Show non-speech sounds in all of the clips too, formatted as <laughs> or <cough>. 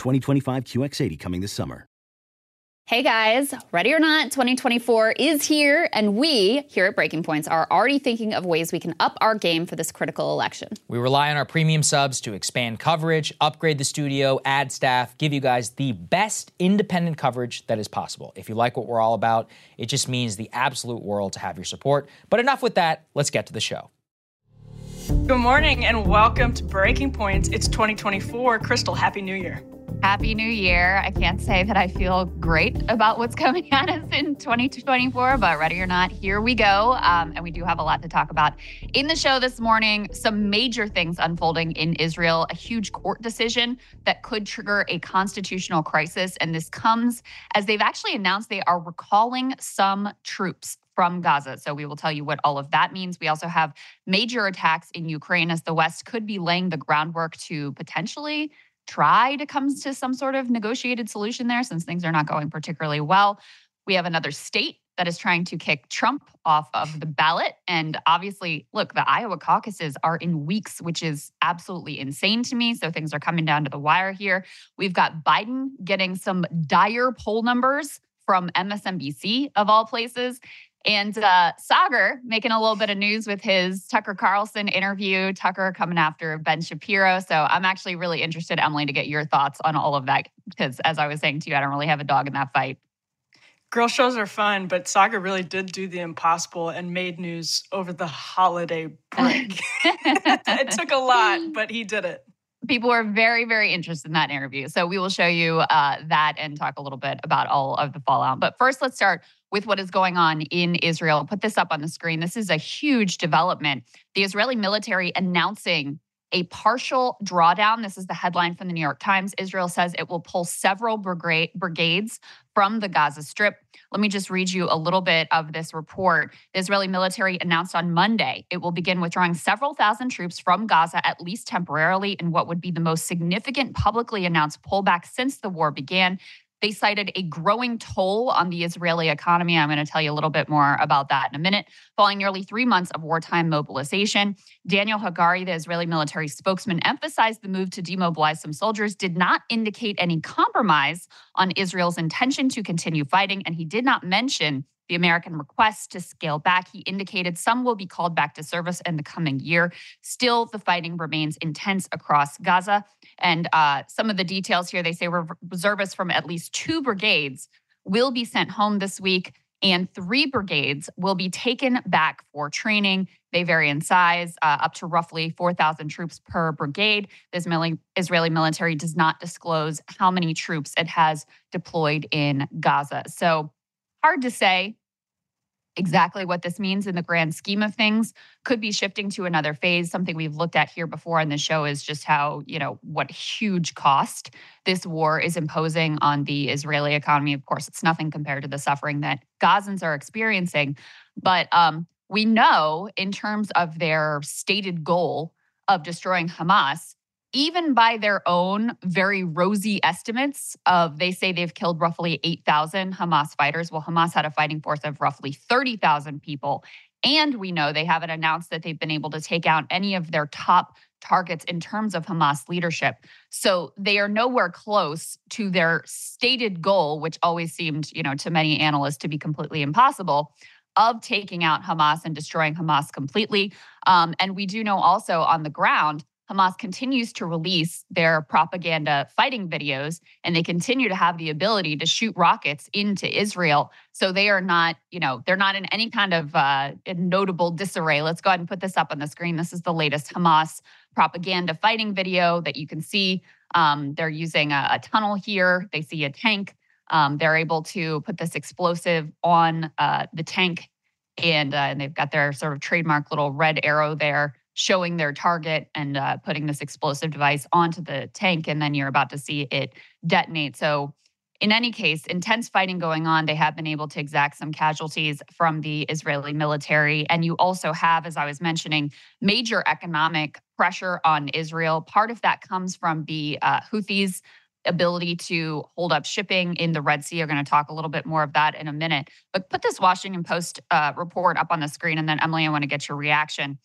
2025 QX80 coming this summer. Hey guys, ready or not, 2024 is here, and we here at Breaking Points are already thinking of ways we can up our game for this critical election. We rely on our premium subs to expand coverage, upgrade the studio, add staff, give you guys the best independent coverage that is possible. If you like what we're all about, it just means the absolute world to have your support. But enough with that, let's get to the show. Good morning and welcome to Breaking Points. It's 2024. Krystal, Happy New Year. Happy New Year. I can't say that I feel great about what's <laughs> coming at us in 2024, but ready or not, here we go. Um, and we do have a lot to talk about in the show this morning. Some major things unfolding in Israel, a huge court decision that could trigger a constitutional crisis. And this comes as they've actually announced they are recalling some troops from Gaza. So we will tell you what all of that means. We also have major attacks in Ukraine as the West could be laying the groundwork to potentially try to come to some sort of negotiated solution there since things are not going particularly well. We have another state that is trying to kick Trump off of the ballot. And obviously, look, the Iowa caucuses are in weeks, which is absolutely insane to me. So things are coming down to the wire here. We've got Biden getting some dire poll numbers from MSNBC, of all places. And uh, Saagar making a little bit of news with his Tucker Carlson interview, Tucker coming after Ben Shapiro. So I'm actually really interested, Emily, to get your thoughts on all of that. Because as I was saying to you, I don't really have a dog in that fight. Girl shows are fun, but Saagar really did do the impossible and made news over the holiday <laughs> break. it took a lot, but he did it people were very, very interested in that interview. So we will show you uh, that and talk a little bit about all of the fallout. But first, let's start with what is going on in Israel. I'll put this up on the screen. This is a huge development. The Israeli military announcing a partial drawdown. This is the headline from the New York Times. Israel says it will pull several brigades from the Gaza Strip. Let me just read you a little bit of this report. The Israeli military announced on Monday it will begin withdrawing several thousand troops from Gaza, at least temporarily, in what would be the most significant publicly announced pullback since the war began. They cited a growing toll on the Israeli economy. I'm going to tell you a little bit more about that in a minute. Following nearly three months of wartime mobilization, Daniel Hagari, the Israeli military spokesman, emphasized the move to demobilize some soldiers did not indicate any compromise on Israel's intention to continue fighting, and he did not mention the American request to scale back. He indicated some will be called back to service in the coming year. Still, the fighting remains intense across Gaza. And uh, some of the details here they say reservists from at least two brigades will be sent home this week, and three brigades will be taken back for training. They vary in size, uh, up to roughly 4,000 troops per brigade. The Israeli military does not disclose how many troops it has deployed in Gaza. So, hard to say exactly what this means in the grand scheme of things. Could be shifting to another phase. Something we've looked at here before on the show is just how you know what huge cost this war is imposing on the israeli economy. Of course it's nothing compared to the suffering that gazans are experiencing. But um, we know in terms of their stated goal of destroying hamas even by their own very rosy estimates of they say they've killed roughly 8,000 Hamas fighters. Well, Hamas had a fighting force of roughly 30,000 people. And we know they haven't announced that they've been able to take out any of their top targets in terms of Hamas leadership. So they are nowhere close to their stated goal, which always seemed, you know, to many analysts to be completely impossible of taking out Hamas and destroying Hamas completely. Um, and we do know also on the ground Hamas continues to release their propaganda fighting videos and they continue to have the ability to shoot rockets into Israel. So they are not, you know, they're not in any kind of uh, notable disarray. Let's go ahead and put this up on the screen. This is the latest Hamas propaganda fighting video that you can see. Um, they're using a, a, tunnel here, they see a tank. Um, they're able to put this explosive on uh, the tank and, uh, and they've got their sort of trademark little red arrow there showing their target and uh, putting this explosive device onto the tank, and then you're about to see it detonate. So, in any case, intense fighting going on. They have been able to exact some casualties from the Israeli military. And you also have, as I was mentioning, major economic pressure on Israel. Part of that comes from the uh, Houthis ability to hold up shipping in the Red Sea. We're going to talk a little bit more of that in a minute. But put this Washington Post uh, report up on the screen, and then Emily, I want to get your reaction.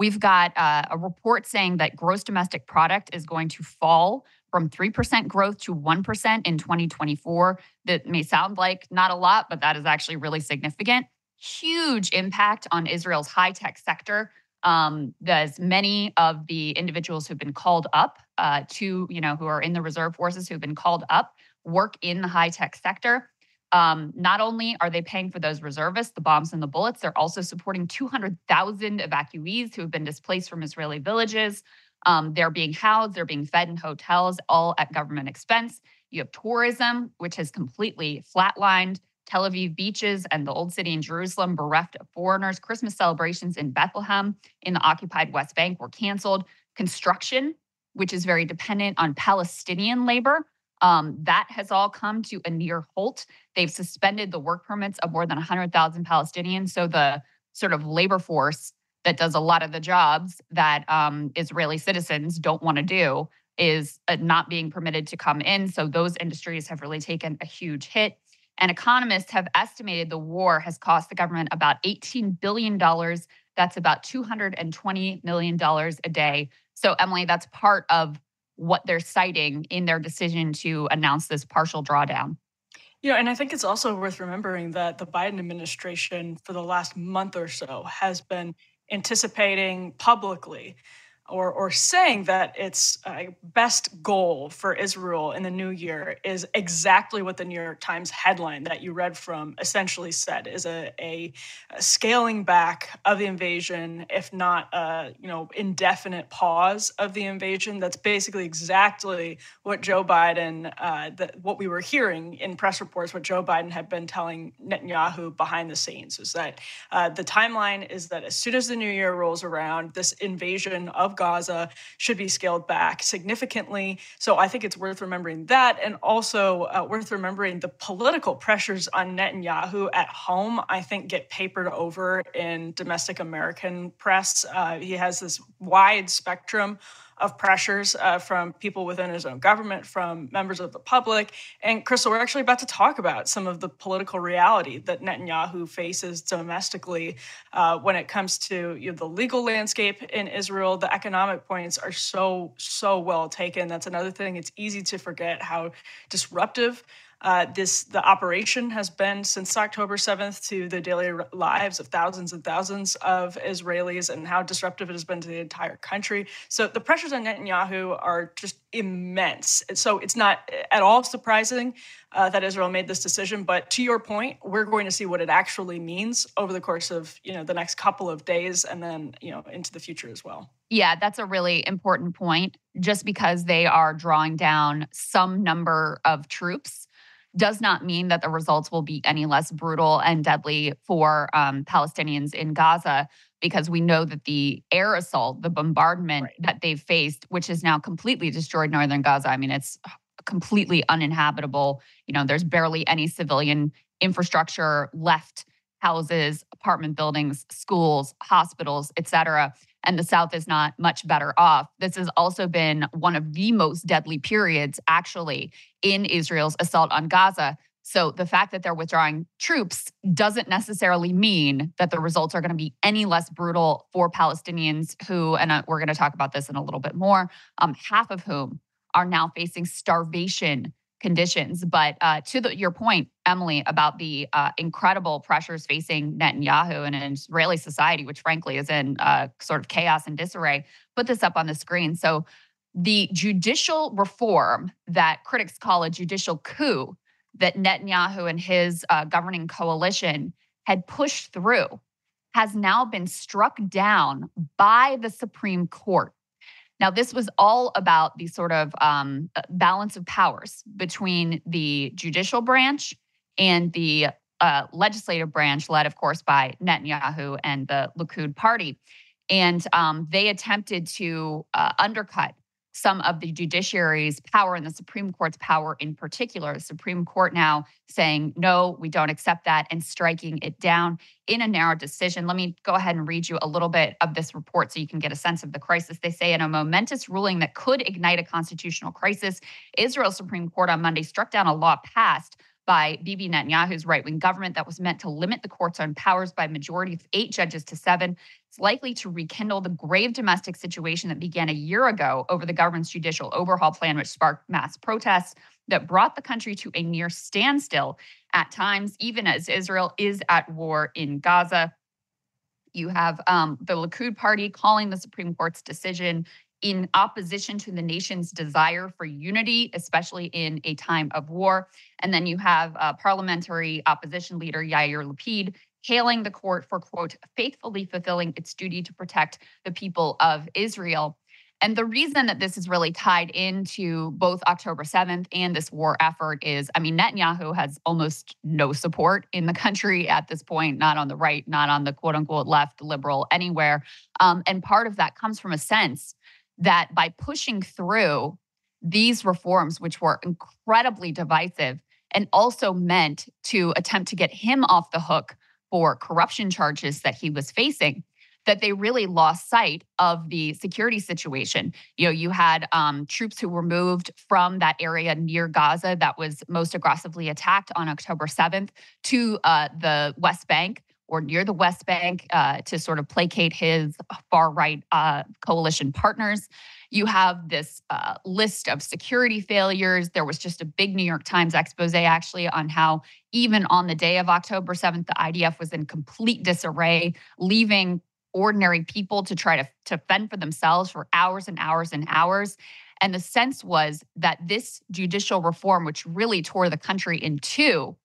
We've got uh, a report saying that gross domestic product is going to fall from 3% growth to 1% in 2024. That may sound like not a lot, but that is actually really significant. Huge impact on Israel's high tech sector. Um, there's many of the individuals who've been called up uh, to, you know, who are in the reserve forces who've been called up work in the high tech sector. Um, not only are they paying for those reservists, the bombs and the bullets, they're also supporting 200,000 evacuees who have been displaced from Israeli villages. Um, they're being housed, they're being fed in hotels, all at government expense. You have tourism, which has completely flatlined. Tel Aviv beaches and the Old City in Jerusalem bereft of foreigners. Christmas celebrations in Bethlehem in the occupied West Bank were canceled. Construction, which is very dependent on Palestinian labor, um, that has all come to a near halt. They've suspended the work permits of more than 100,000 Palestinians. So the sort of labor force that does a lot of the jobs that um, Israeli citizens don't want to do is uh, not being permitted to come in. So those industries have really taken a huge hit. And economists have estimated the war has cost the government about $18 billion. That's about $220 million a day. So, Emily, that's part of what they're citing in their decision to announce this partial drawdown. Know, and I think it's also worth remembering that the Biden administration for the last month or so has been anticipating publicly or, or saying that its uh, best goal for Israel in the new year is exactly what the New York Times headline that you read from essentially said is a, a, scaling back of the invasion, if not a you know indefinite pause of the invasion. That's basically exactly what Joe Biden, uh, that what we were hearing in press reports, what Joe Biden had been telling Netanyahu behind the scenes, is that uh, the timeline is that as soon as the new year rolls around, this invasion of Gaza should be scaled back significantly. So I think it's worth remembering that, and also uh, worth remembering the political pressures on Netanyahu at home. I think get papered over in domestic American press. Uh, he has this wide spectrum of pressures uh, from people within his own government, from members of the public. And Krystal, we're actually about to talk about some of the political reality that Netanyahu faces domestically uh, when it comes to you know, the legal landscape in Israel. The economic points are so, so well taken. That's another thing. It's easy to forget how disruptive uh, this the operation has been since October 7th to the daily lives of thousands and thousands of Israelis and how disruptive it has been to the entire country. So the pressures on Netanyahu are just immense. So it's not at all surprising uh, that Israel made this decision. But to your point, we're going to see what it actually means over the course of you know the next couple of days and then you know into the future as well. Yeah, that's a really important point. Just because they are drawing down some number of troops does not mean that the results will be any less brutal and deadly for um, Palestinians in Gaza, because we know that the air assault, the bombardment right. that they've faced, which has now completely destroyed northern Gaza, I mean, it's completely uninhabitable. You know, there's barely any civilian infrastructure left houses, apartment buildings, schools, hospitals, et cetera. And the South is not much better off. This has also been one of the most deadly periods, actually, in Israel's assault on Gaza. So the fact that they're withdrawing troops doesn't necessarily mean that the results are going to be any less brutal for Palestinians who, and uh, we're going to talk about this in a little bit more, um, half of whom are now facing starvation conditions. But uh, to the, your point, Emily, about the uh, incredible pressures facing Netanyahu and an Israeli society, which frankly is in uh, sort of chaos and disarray, put this up on the screen. So the judicial reform that critics call a judicial coup that Netanyahu and his uh, governing coalition had pushed through has now been struck down by the Supreme Court. Now, this was all about the sort of um, uh, balance of powers between the judicial branch and the uh, legislative branch, led, of course, by Netanyahu and the Likud party. And um, they attempted to uh, undercut some of the judiciary's power and the Supreme Court's power in particular. The Supreme Court now saying, no, we don't accept that, and striking it down in a narrow decision. Let me go ahead and read you a little bit of this report so you can get a sense of the crisis. They say in a momentous ruling that could ignite a constitutional crisis, Israel's Supreme Court on Monday struck down a law passed by Bibi Netanyahu's right wing government that was meant to limit the court's own powers by majority of eight judges to seven. It's likely to rekindle the grave domestic situation that began a year ago over the government's judicial overhaul plan, which sparked mass protests that brought the country to a near standstill at times, even as Israel is at war in Gaza. You have um, the Likud party calling the Supreme Court's decision in opposition to the nation's desire for unity, especially in a time of war. And then you have uh, parliamentary opposition leader Yair Lapid hailing the court for, quote, faithfully fulfilling its duty to protect the people of Israel. And the reason that this is really tied into both October 7th and this war effort is I mean, Netanyahu has almost no support in the country at this point, not on the right, not on the quote unquote left, liberal, anywhere. Um, and part of that comes from a sense that by pushing through these reforms, which were incredibly divisive and also meant to attempt to get him off the hook for corruption charges that he was facing, that they really lost sight of the security situation. You know, you had um, troops who were moved from that area near Gaza that was most aggressively attacked on October 7th to uh, the West Bank or near the West Bank uh, to sort of placate his far right uh, coalition partners. You have this uh, list of security failures. There was just a big New York Times expose actually on how, even on the day of October 7th, the IDF was in complete disarray, leaving ordinary people to try to, to fend for themselves for hours and hours and hours. And the sense was that this judicial reform, which really tore the country in two,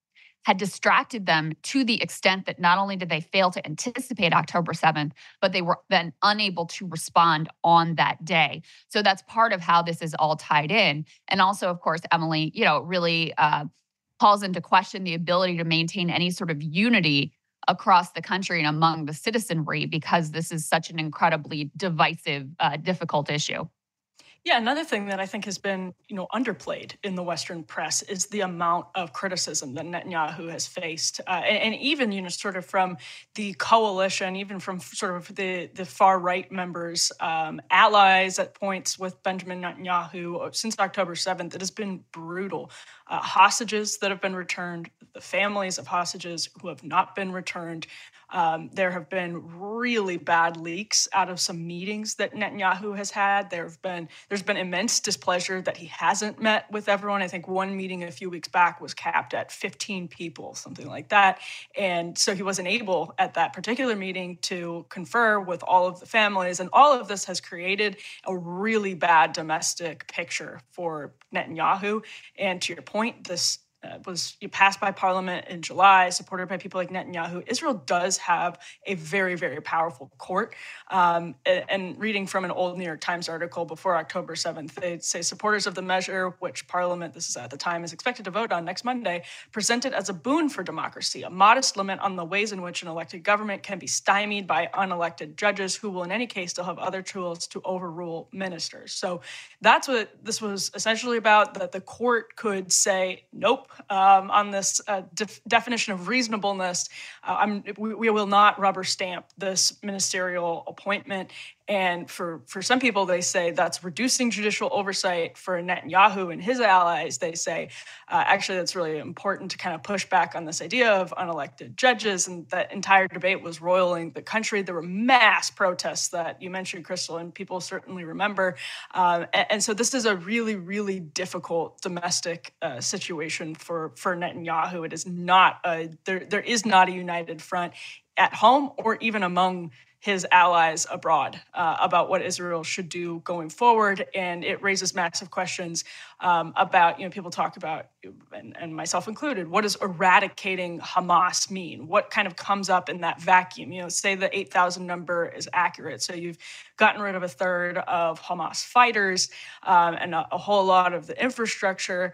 had distracted them to the extent that not only did they fail to anticipate October 7th, but they were then unable to respond on that day. So that's part of how this is all tied in. And also, of course, Emily, you know, really uh, calls into question the ability to maintain any sort of unity across the country and among the citizenry because this is such an incredibly divisive, uh, difficult issue. Yeah, another thing that I think has been, you know, underplayed in the Western press is the amount of criticism that Netanyahu has faced, uh, and, and, even, you know, sort of from the coalition, even from sort of the the far right members, um, allies at points with Benjamin Netanyahu since October seventh. It has been brutal. Uh, hostages that have been returned, the families of hostages who have not been returned. Um, there have been really bad leaks out of some meetings that Netanyahu has had. There have been there's been immense displeasure that he hasn't met with everyone. I think one meeting a few weeks back was capped at 15 people, something like that, and so he wasn't able at that particular meeting to confer with all of the families. And all of this has created a really bad domestic picture for Netanyahu. And to your point, this was passed by parliament in July, supported by people like Netanyahu. Israel does have a very, very powerful court. Um, and, reading from an old New York Times article before October 7th, they say supporters of the measure, which parliament, this is at the time, is expected to vote on next Monday, presented as a boon for democracy, a modest limit on the ways in which an elected government can be stymied by unelected judges who will, in any case, still have other tools to overrule ministers. So that's what this was essentially about that the court could say, nope, um, on this uh, def- definition of reasonableness. Uh, we, we, will not rubber stamp this ministerial appointment. And for, for some people, they say that's reducing judicial oversight. For Netanyahu and his allies, they say uh, actually that's really important to kind of push back on this idea of unelected judges. And that entire debate was roiling the country. There were mass protests that you mentioned, Krystal, and people certainly remember. Um, and, and, so this is a really, really difficult domestic uh, situation for, for Netanyahu. It is not a, there, there is not a united front at home or even among his allies abroad uh, about what Israel should do going forward. And it raises massive questions um, about, you know, people talk about, and, and, myself included, what does eradicating Hamas mean? What kind of comes up in that vacuum? You know, say the 8,000 number is accurate. So you've gotten rid of a third of Hamas fighters um, and a, a, whole lot of the infrastructure.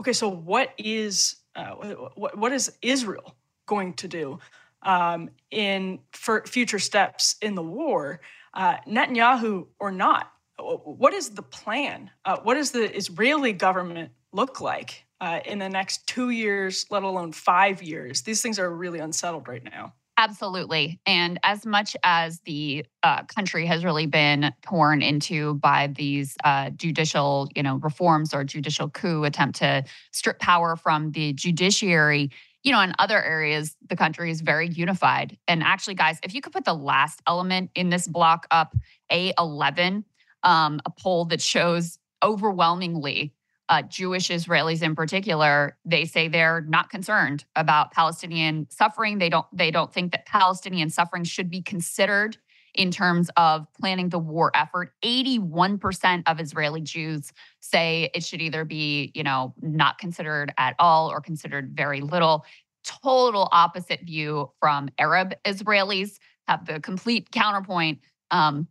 Okay, so what is, uh, what, what is Israel going to do? Um, in future steps in the war, uh, Netanyahu or not. What is the plan? Uh, what does the Israeli government look like uh, in the next two years, let alone five years? These things are really unsettled right now. Absolutely. And as much as the uh, country has really been torn into by these uh, judicial, you know, reforms or judicial coup attempt to strip power from the judiciary, you know, in other areas, the country is very unified. And actually, guys, if you could put the last element in this block up, A11, um, a poll that shows overwhelmingly uh, Jewish Israelis in particular, they say they're not concerned about Palestinian suffering. They don't. They don't think that Palestinian suffering should be considered in terms of planning the war effort. 81% of Israeli Jews say it should either be, you know, not considered at all or considered very little. Total opposite view from Arab Israelis have the complete counterpoint. Um,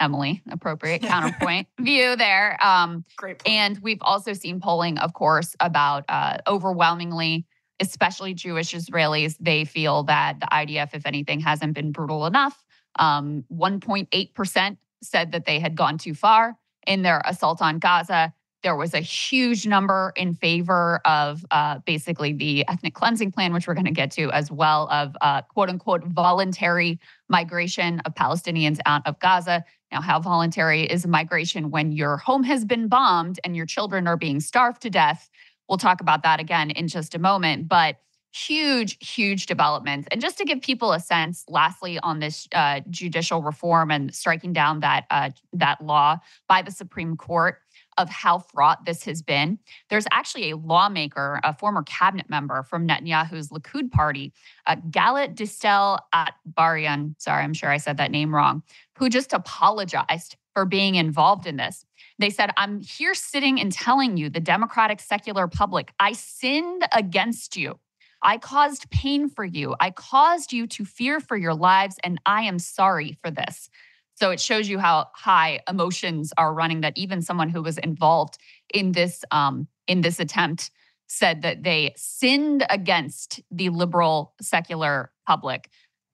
Emily, appropriate counterpoint <laughs> view there. Um, Great. Point. And we've also seen polling, of course, about uh, overwhelmingly, especially Jewish Israelis, they feel that the IDF, if anything, hasn't been brutal enough. Um, 1.8% said that they had gone too far in their assault on Gaza. There was a huge number in favor of uh, basically the ethnic cleansing plan, which we're going to get to, as well of uh, quote unquote voluntary migration of Palestinians out of Gaza. Now, how voluntary is migration when your home has been bombed and your children are being starved to death? We'll talk about that again in just a moment. But huge, huge developments. And just to give people a sense, lastly, on this uh, judicial reform and striking down that uh, that law by the Supreme Court of how fraught this has been. There's actually a lawmaker, a former cabinet member from Netanyahu's Likud party, uh, Galit Distel Atbaryan. Sorry, I'm sure I said that name wrong. Who just apologized for being involved in this. They said, I'm here sitting and telling you, the democratic secular public, I sinned against you. I caused pain for you. I caused you to fear for your lives, and I am sorry for this. So it shows you how high emotions are running. That even someone who was involved in this um, in this attempt said that they sinned against the liberal secular public.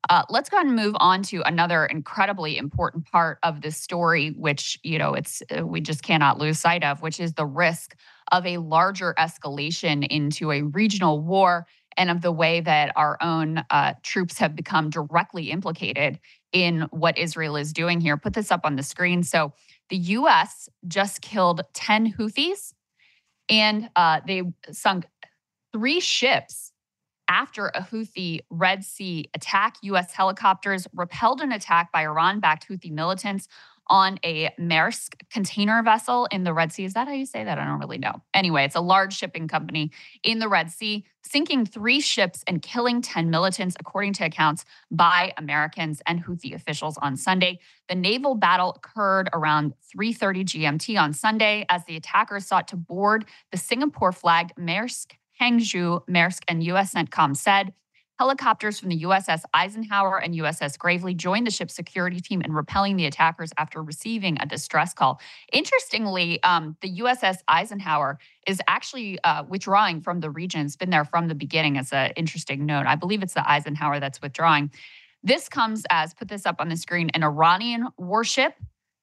Uh, let's go ahead and move on to another incredibly important part of this story, which you know it's uh, we just cannot lose sight of, which is the risk of a larger escalation into a regional war and of the way that our own uh, troops have become directly implicated in what Israel is doing here. Put this up on the screen. So the U.S. just killed 10 Houthis and uh, they sunk three ships after a Houthi Red Sea attack. U.S. helicopters repelled an attack by Iran backed Houthi militants on a Maersk container vessel in the Red Sea. Is that how you say that? I don't really know. Anyway, it's a large shipping company in the Red Sea, sinking three ships and killing 10 militants, according to accounts by Americans and Houthi officials on Sunday. The naval battle occurred around 3:30 GMT on Sunday as the attackers sought to board the Singapore-flagged Maersk Hangzhou, Maersk and US CENTCOM said Helicopters from the USS Eisenhower and USS Gravely joined the ship's security team in repelling the attackers after receiving a distress call. Interestingly, um, the USS Eisenhower is actually uh, withdrawing from the region. It's been there from the beginning as an interesting note. I believe it's the Eisenhower that's withdrawing. This comes as, put this up on the screen, an Iranian warship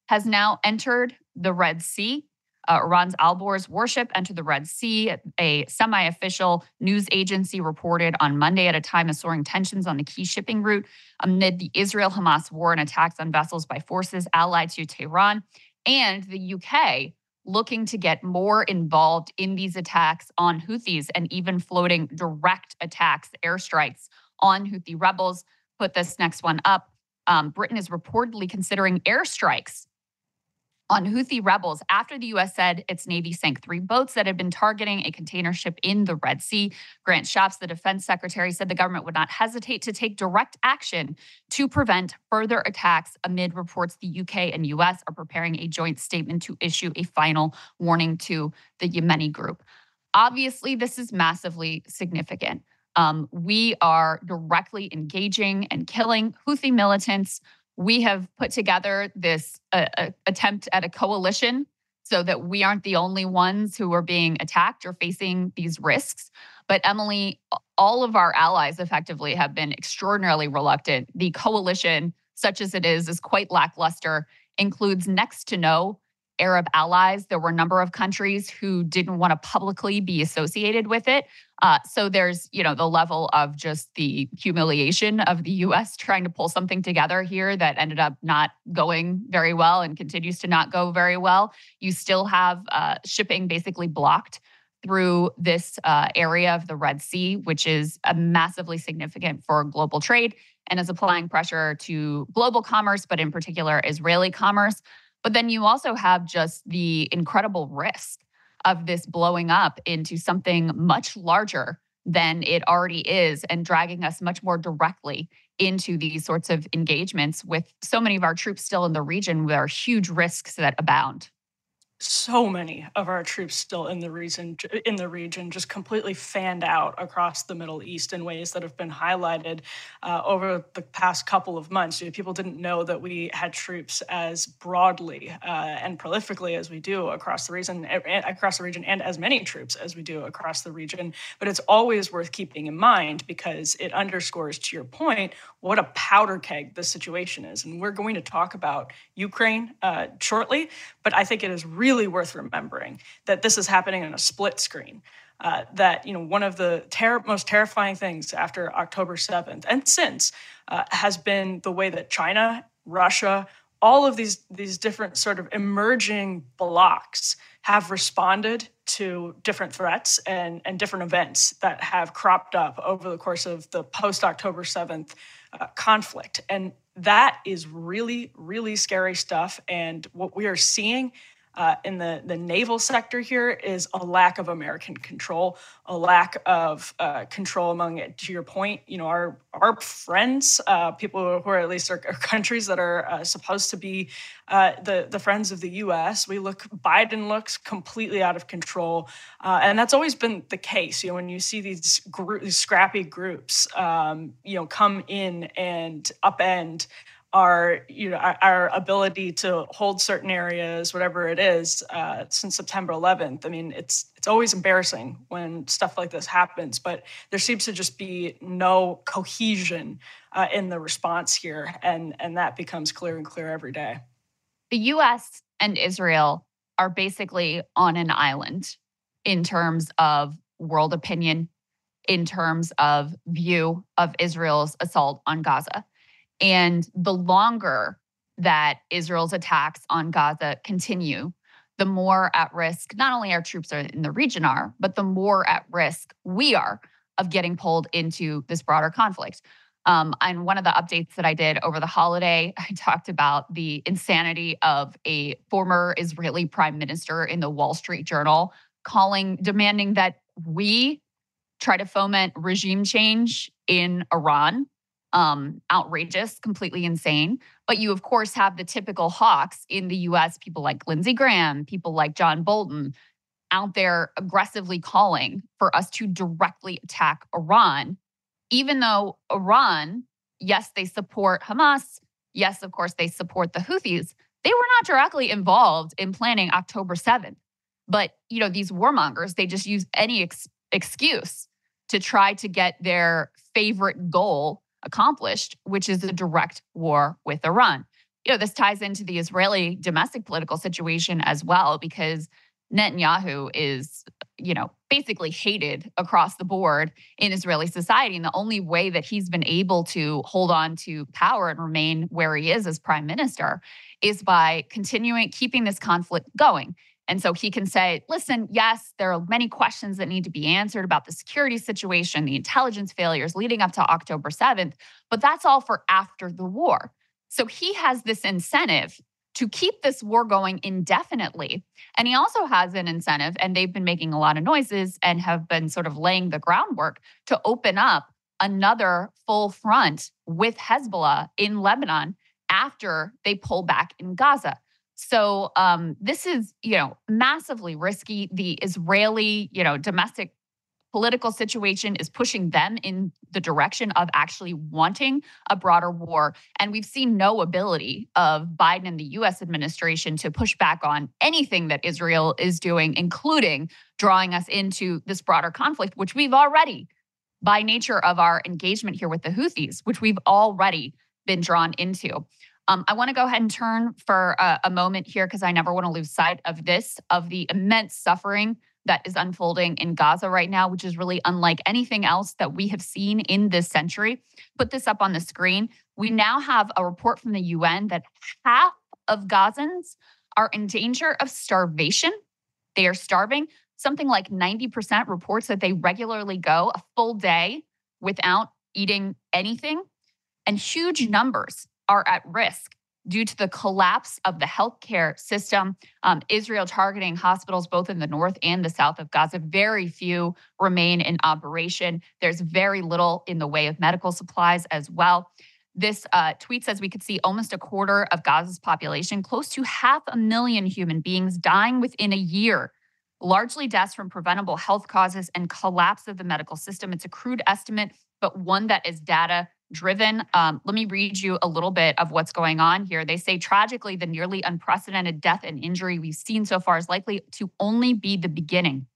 has now entered the Red Sea Uh, Iran's Alborz warship entered the Red Sea. A semi official news agency reported on Monday at a time of soaring tensions on the key shipping route amid the Israel Hamas war and attacks on vessels by forces allied to Tehran. And the UK looking to get more involved in these attacks on Houthis and even floating direct attacks, airstrikes on Houthi rebels. Put this next one up. Um, Britain is reportedly considering airstrikes on Houthi rebels after the U.S. said its Navy sank three boats that had been targeting a container ship in the Red Sea. Grant Shapps, the defense secretary, said the government would not hesitate to take direct action to prevent further attacks amid reports the UK and U.S. are preparing a joint statement to issue a final warning to the Yemeni group. Obviously, this is massively significant. Um, we are directly engaging and killing Houthi militants. We have put together this uh, uh, attempt at a coalition so that we aren't the only ones who are being attacked or facing these risks. But Emily, all of our allies effectively have been extraordinarily reluctant. The coalition, such as it is, is quite lackluster, includes next to no Arab allies. There were a number of countries who didn't want to publicly be associated with it. Uh, so there's, you know, the level of just the humiliation of the U.S. <laughs> trying to pull something together here that ended up not going very well and continues to not go very well. You still have uh, shipping basically blocked through this uh, area of the Red Sea, which is massively significant for global trade and is applying pressure to global commerce, but in particular Israeli commerce. But then you also have just the incredible risk of this blowing up into something much larger than it already is and dragging us much more directly into these sorts of engagements with so many of our troops still in the region where huge risks that abound so many of our troops still in the region in the region just completely fanned out across the Middle East in ways that have been highlighted uh, over the past couple of months. You know, people didn't know that we had troops as broadly uh, and prolifically as we do across the region, across the region, and as many troops as we do across the region. But it's always worth keeping in mind because it underscores, to your point, what a powder keg this situation is. And we're going to talk about Ukraine uh, shortly, but I think it is really worth remembering that this is happening in a split screen. Uh, that you know one of the ter- most terrifying things after October 7th and since uh, has been the way that China, Russia, all of these these different sort of emerging blocks have responded to different threats and, and different events that have cropped up over the course of the post October 7th uh, conflict. And that is really, really scary stuff. And what we are seeing uh, in the, the naval sector here is a lack of American control, a lack of uh, control among, to your point, you know, our our friends, uh, people who are at least are countries that are uh, supposed to be uh, the the friends of the U.S. We look, Biden looks completely out of control, uh, and that's always been the case. You know, when you see these, these scrappy groups, um, you know, come in and upend our you know our, ability to hold certain areas whatever it is uh, since september 11th i mean it's it's always embarrassing when stuff like this happens but there seems to just be no cohesion uh, in the response here and and that becomes clear and clear every day. The us and israel are basically on an island in terms of world opinion in terms of view of israel's assault on gaza and the longer that Israel's attacks on Gaza continue, the more at risk not only our troops are in the region are, but the more at risk we are of getting pulled into this broader conflict. Um, and one of the updates that I did over the holiday, <laughs> I talked about the insanity of a former Israeli prime minister in the Wall Street Journal calling, demanding that we try to foment regime change in Iran um, outrageous, completely insane. But you, of course, have the typical hawks in the US, people like Lindsey Graham, people like John Bolton out there aggressively calling for us to directly attack Iran, even though Iran, yes, they support Hamas. Yes, of course, they support the Houthis. They were not directly involved in planning October 7th. But, you know, these warmongers, they just use any ex- excuse to try to get their favorite goal accomplished, which is a direct war with Iran. You know, this ties into the Israeli domestic political situation as well, because Netanyahu is, you know, basically hated across the board in Israeli society. And the only way that he's been able to hold on to power and remain where he is as prime minister is by continuing, keeping this conflict going. And so he can say, listen, yes, there are many questions that need to be answered about the security situation, the intelligence failures leading up to October 7th, but that's all for after the war. So he has this incentive to keep this war going indefinitely. And he also has an incentive, and they've been making a lot of noises and have been sort of laying the groundwork to open up another full front with Hezbollah in Lebanon after they pull back in Gaza. So um, this is, you know, massively risky. The Israeli, you know, domestic political situation is pushing them in the direction of actually wanting a broader war. And we've seen no ability of Biden and the US administration to push back on anything that Israel is doing, including drawing us into this broader conflict, which we've already, by nature of our engagement here with the Houthis, which we've already been drawn into. Um, I want to go ahead and turn for a, a moment here because I never want to lose sight of this, of the immense suffering that is unfolding in Gaza right now, which is really unlike anything else that we have seen in this century. Put this up on the screen. We now have a report from the UN that half of Gazans are in danger of starvation. They are starving. Something like 90% reports that they regularly go a full day without eating anything. And huge numbers are at risk due to the collapse of the healthcare system. Um, Israel targeting hospitals both in the north and the south of Gaza. Very few remain in operation. There's very little in the way of medical supplies as well. This uh, tweet says we could see almost a quarter of Gaza's population, close to half a million human beings, dying within a year. Largely deaths from preventable health causes and collapse of the medical system. It's a crude estimate, but one that is data driven. Um, let me read you a little bit of what's going on here. They say tragically, the nearly unprecedented death and injury we've seen so far is likely to only be the beginning.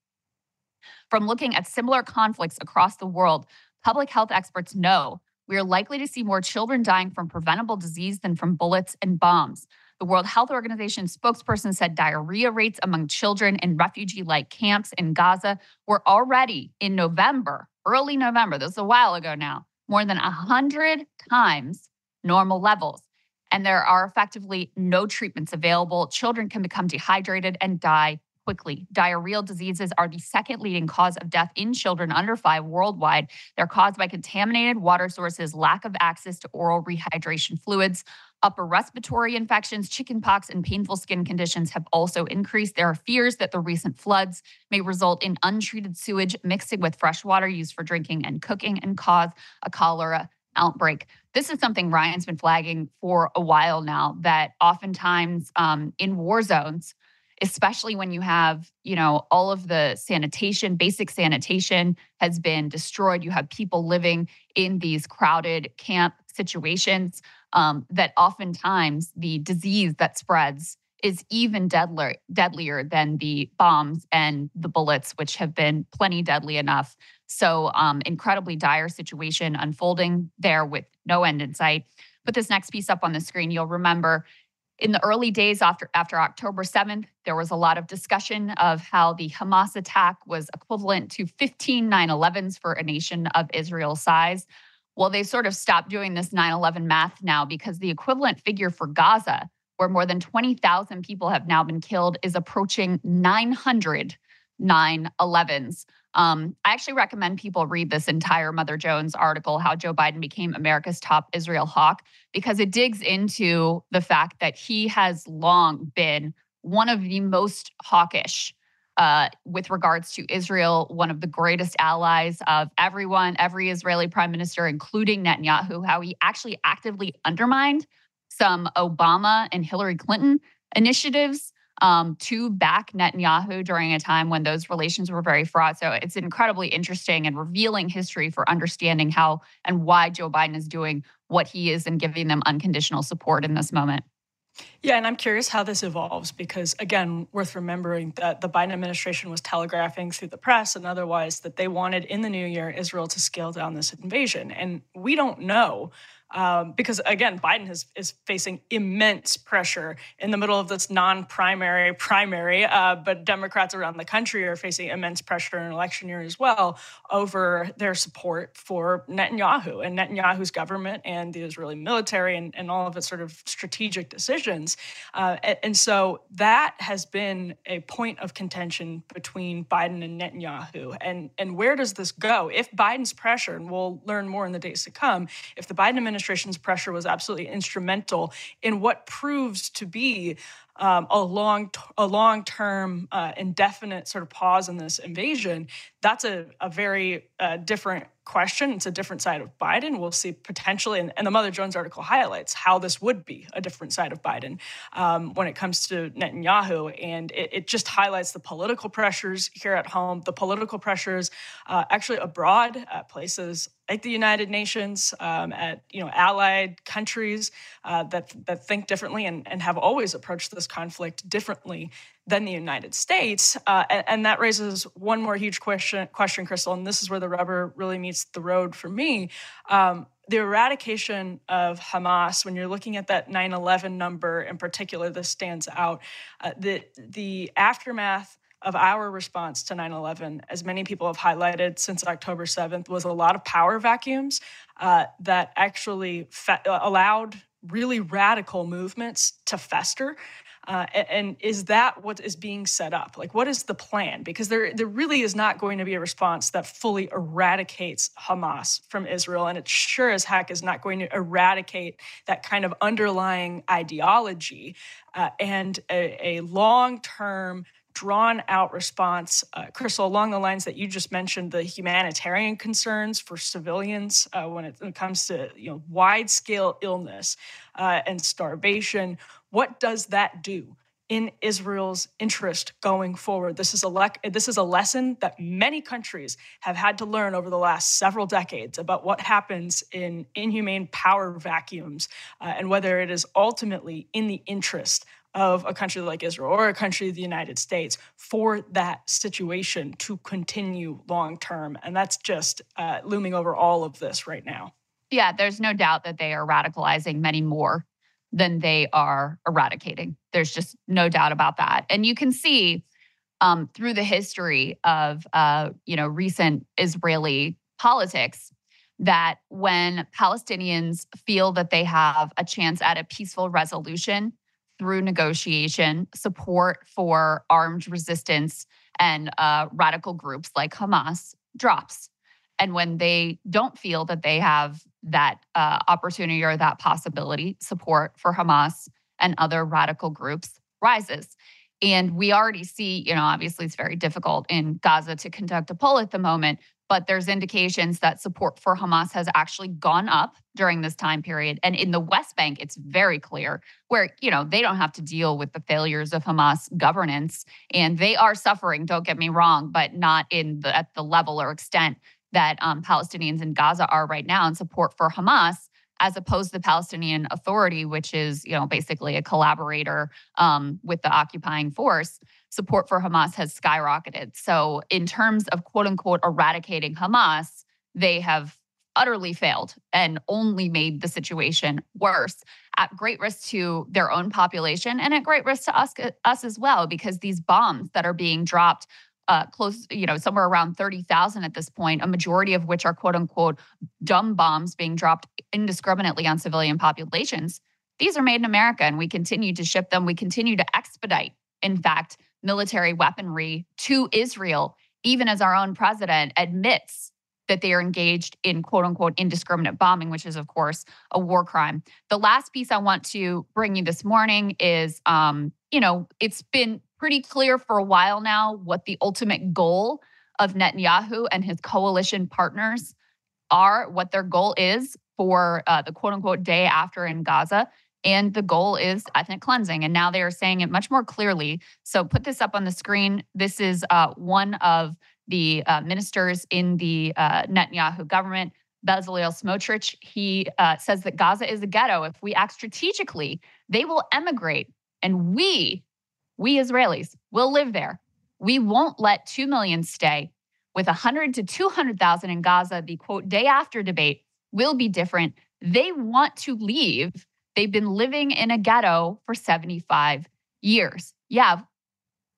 From looking at similar conflicts across the world, public health experts know we are likely to see more children dying from preventable disease than from bullets and bombs. The World Health Organization spokesperson said diarrhea rates among children in refugee like camps in Gaza were already in November, early November, this is a while ago now, more than 100 times normal levels. And there are effectively no treatments available. Children can become dehydrated and die quickly. Diarrheal diseases are the second leading cause of death in children under five worldwide. They're caused by contaminated water sources, lack of access to oral rehydration fluids. Upper respiratory infections, chickenpox, and painful skin conditions have also increased. There are fears that the recent floods may result in untreated sewage mixing with fresh water used for drinking and cooking and cause a cholera outbreak. This is something Ryan's been flagging for a while now that oftentimes um, in war zones, especially when you have, you know, all of the sanitation, basic sanitation has been destroyed. You have people living in these crowded camp situations um, that oftentimes the disease that spreads is even deadlier, deadlier than the bombs and the bullets, which have been plenty deadly enough. So, um, incredibly dire situation unfolding there with no end in sight. Put this next piece up on the screen. You'll remember in the early days after, after October 7th, there was a lot of discussion of how the Hamas attack was equivalent to 15 9 11s for a nation of Israel size. Well, they sort of stopped doing this 9 11 math now because the equivalent figure for Gaza, where more than 20,000 people have now been killed, is approaching 900 9 11s. Um, I actually recommend people read this entire Mother Jones article, How Joe Biden Became America's Top Israel Hawk, because it digs into the fact that he has long been one of the most hawkish uh, with regards to Israel, one of the greatest allies of everyone, every Israeli prime minister, including Netanyahu, how he actually actively undermined some Obama and Hillary Clinton initiatives um, to back Netanyahu during a time when those relations were very fraught. So it's incredibly interesting and revealing history for understanding how and why Joe Biden is doing what he is and giving them unconditional support in this moment. Yeah, and I'm curious how this evolves because, again, worth remembering that the Biden administration was telegraphing through the press and otherwise that they wanted in the new year Israel to scale down this invasion. And we don't know Um, because again, Biden has, is facing immense pressure in the middle of this non-primary primary, uh, but Democrats around the country are facing immense pressure in election year as well over their support for Netanyahu and Netanyahu's government and the Israeli military and, and all of its sort of strategic decisions. Uh, and, and so that has been a point of contention between Biden and Netanyahu. And, and where does this go? If Biden's pressure, and we'll learn more in the days to come, if the Biden administration's pressure was absolutely instrumental in what proves to be um, a long a long term uh, indefinite sort of pause in this invasion, that's a, a very uh, different question. It's a different side of Biden. We'll see potentially, and, and, the Mother Jones article highlights how this would be a different side of Biden um, when it comes to Netanyahu. And it, it, just highlights the political pressures here at home, the political pressures uh, actually abroad at places like the United Nations, um, at you know allied countries uh, that that think differently and, and have always approached this conflict differently than the United States. Uh, and, and, that raises one more huge question, question, Krystal, and this is where the rubber really meets the road for me. Um, the eradication of Hamas, when you're looking at that 9 11 number in particular, this stands out. Uh, the, the aftermath of our response to 9 11, as many people have highlighted since October 7th, was a lot of power vacuums uh, that actually fe- allowed really radical movements to fester. Uh, and is that what is being set up? Like, what is the plan? Because there, there really is not going to be a response that fully eradicates Hamas from Israel. And it sure as heck is not going to eradicate that kind of underlying ideology uh, and a, a long term drawn out response, uh, Krystal, along the lines that you just mentioned, the humanitarian concerns for civilians uh, when, it, when, it, comes to you know wide scale illness uh, and starvation. What does that do? In Israel's interest going forward, this is a le- this is a lesson that many countries have had to learn over the last several decades about what happens in inhumane power vacuums uh, and whether it is ultimately in the interest of a country like Israel or a country of the United States for that situation to continue long term. And that's just uh, looming over all of this right now. Yeah, there's no doubt that they are radicalizing many more than they are eradicating. There's just no doubt about that. And you can see um, through the history of uh, you know recent Israeli politics that when Palestinians feel that they have a chance at a peaceful resolution, through negotiation support for armed resistance and uh, radical groups like Hamas drops. And when they don't feel that they have that uh, opportunity or that possibility, support for Hamas and other radical groups rises. And we already see, you know, obviously it's very difficult in Gaza to conduct a poll at the moment, but there's indications that support for Hamas has actually gone up during this time period. And in the West Bank, it's very clear where, you know, they don't have to deal with the failures of Hamas governance. And they are suffering, don't get me wrong, but not in the at the level or extent that um, Palestinians in Gaza are right now. in support for Hamas as opposed to the Palestinian Authority, which is, you know, basically a collaborator um, with the occupying force, support for Hamas has skyrocketed. So, in terms of quote unquote eradicating Hamas, they have utterly failed and only made the situation worse at great risk to their own population and at great risk to us, us as well because these bombs that are being dropped uh, close, you know, somewhere around 30,000 at this point, a majority of which are quote unquote dumb bombs being dropped indiscriminately on civilian populations. These are made in America and we continue to ship them. We continue to expedite, in fact, military weaponry to Israel, even as our own president admits that they are engaged in quote unquote indiscriminate bombing, which is, of course, a war crime. The last piece I want to bring you this morning is, um, you know, it's been pretty clear for a while now what the ultimate goal of Netanyahu and his coalition partners are, what their goal is for uh, the quote unquote day after in Gaza. And the goal is ethnic cleansing. And now they are saying it much more clearly. So put this up on the screen. This is uh, one of the uh, ministers in the uh, Netanyahu government, Bezalel Smotrich. He uh, says that Gaza is a ghetto. If we act strategically, they will emigrate. And we we Israelis will live there. We won't let 2 million stay. With 100 to 200,000 in Gaza, the quote, day after debate will be different. They want to leave. They've been living in a ghetto for 75 years. Yeah,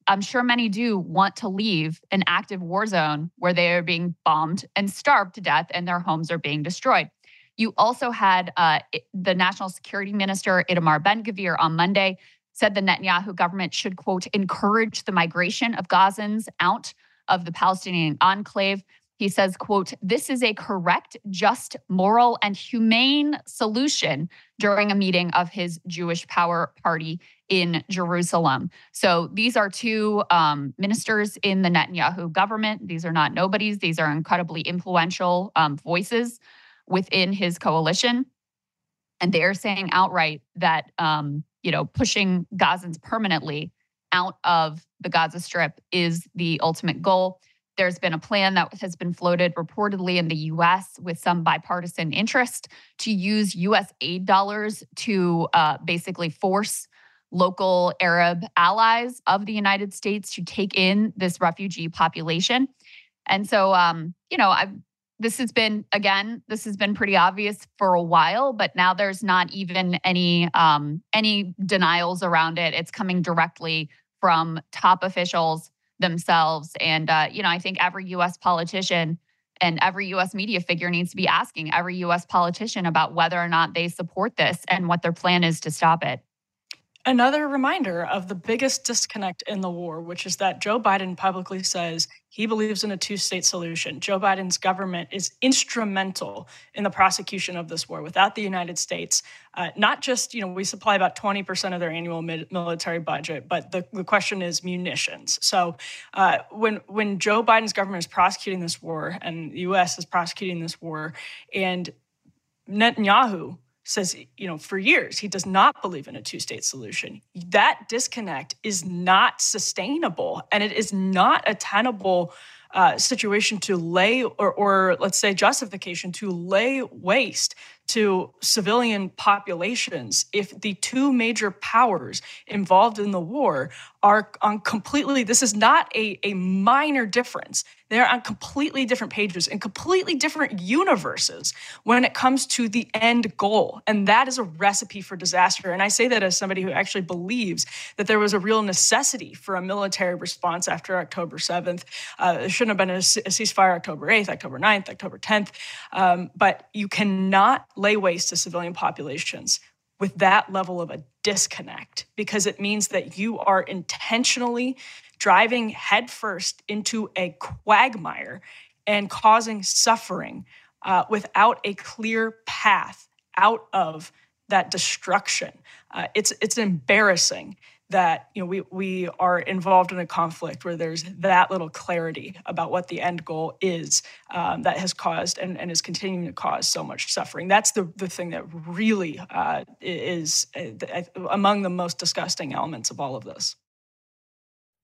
I'm sure many do want to leave an active war zone where they are being bombed and starved to death and their homes are being destroyed. You also had uh, the national security minister, Itamar Ben Gvir, on Monday said the Netanyahu government should, quote, encourage the migration of Gazans out of the Palestinian enclave. He says, quote, this is a correct, just, moral, and humane solution during a meeting of his Jewish Power Party in Jerusalem. So these are two um, ministers in the Netanyahu government. These are not nobodies. These are incredibly influential um, voices within his coalition. And they're saying outright that, um, you know, pushing Gazans permanently out of the Gaza Strip is the ultimate goal. There's been a plan that has been floated reportedly in the US with some bipartisan interest to use US aid dollars to uh, basically force local Arab allies of the United States to take in this refugee population. And so, um, you know, I've this has been again this has been pretty obvious for a while but now there's not even any um, any denials around it it's coming directly from top officials themselves. And, uh, you know, I think every US politician and every US media figure needs to be asking every US politician about whether or not they support this and what their plan is to stop it. Another reminder of the biggest disconnect in the war, which is that Joe Biden publicly says he believes in a two state solution. Joe Biden's government is instrumental in the prosecution of this war. Without the United States, uh, not just, you know, we supply about 20% of their annual military budget, but the, the question is munitions. So uh, when, when Joe Biden's government is prosecuting this war and the US is prosecuting this war, and Netanyahu says, you know, for years he does not believe in a two state solution. That disconnect is not sustainable and it is not a tenable uh, situation to lay, or, or let's say justification to lay waste to civilian populations if the two major powers involved in the war are on completely, this is not a, a minor difference. They're on completely different pages in completely different universes when it comes to the end goal. And that is a recipe for disaster. And I say that as somebody who actually believes that there was a real necessity for a military response after October 7th. Uh, it shouldn't have been a, a, ceasefire October 8th, October 9th, October 10th. Um, but you cannot lay waste to civilian populations with that level of a disconnect because it means that you are intentionally driving headfirst into a quagmire and causing suffering uh, without a clear path out of that destruction. Uh, it's it's embarrassing that you know we we are involved in a conflict where there's that little clarity about what the end goal is um, that has caused and, and is continuing to cause so much suffering. That's the the thing that really uh, is uh, among the most disgusting elements of all of this.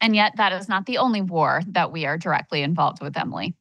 And yet, that is not the only war that we are directly involved with, Emily.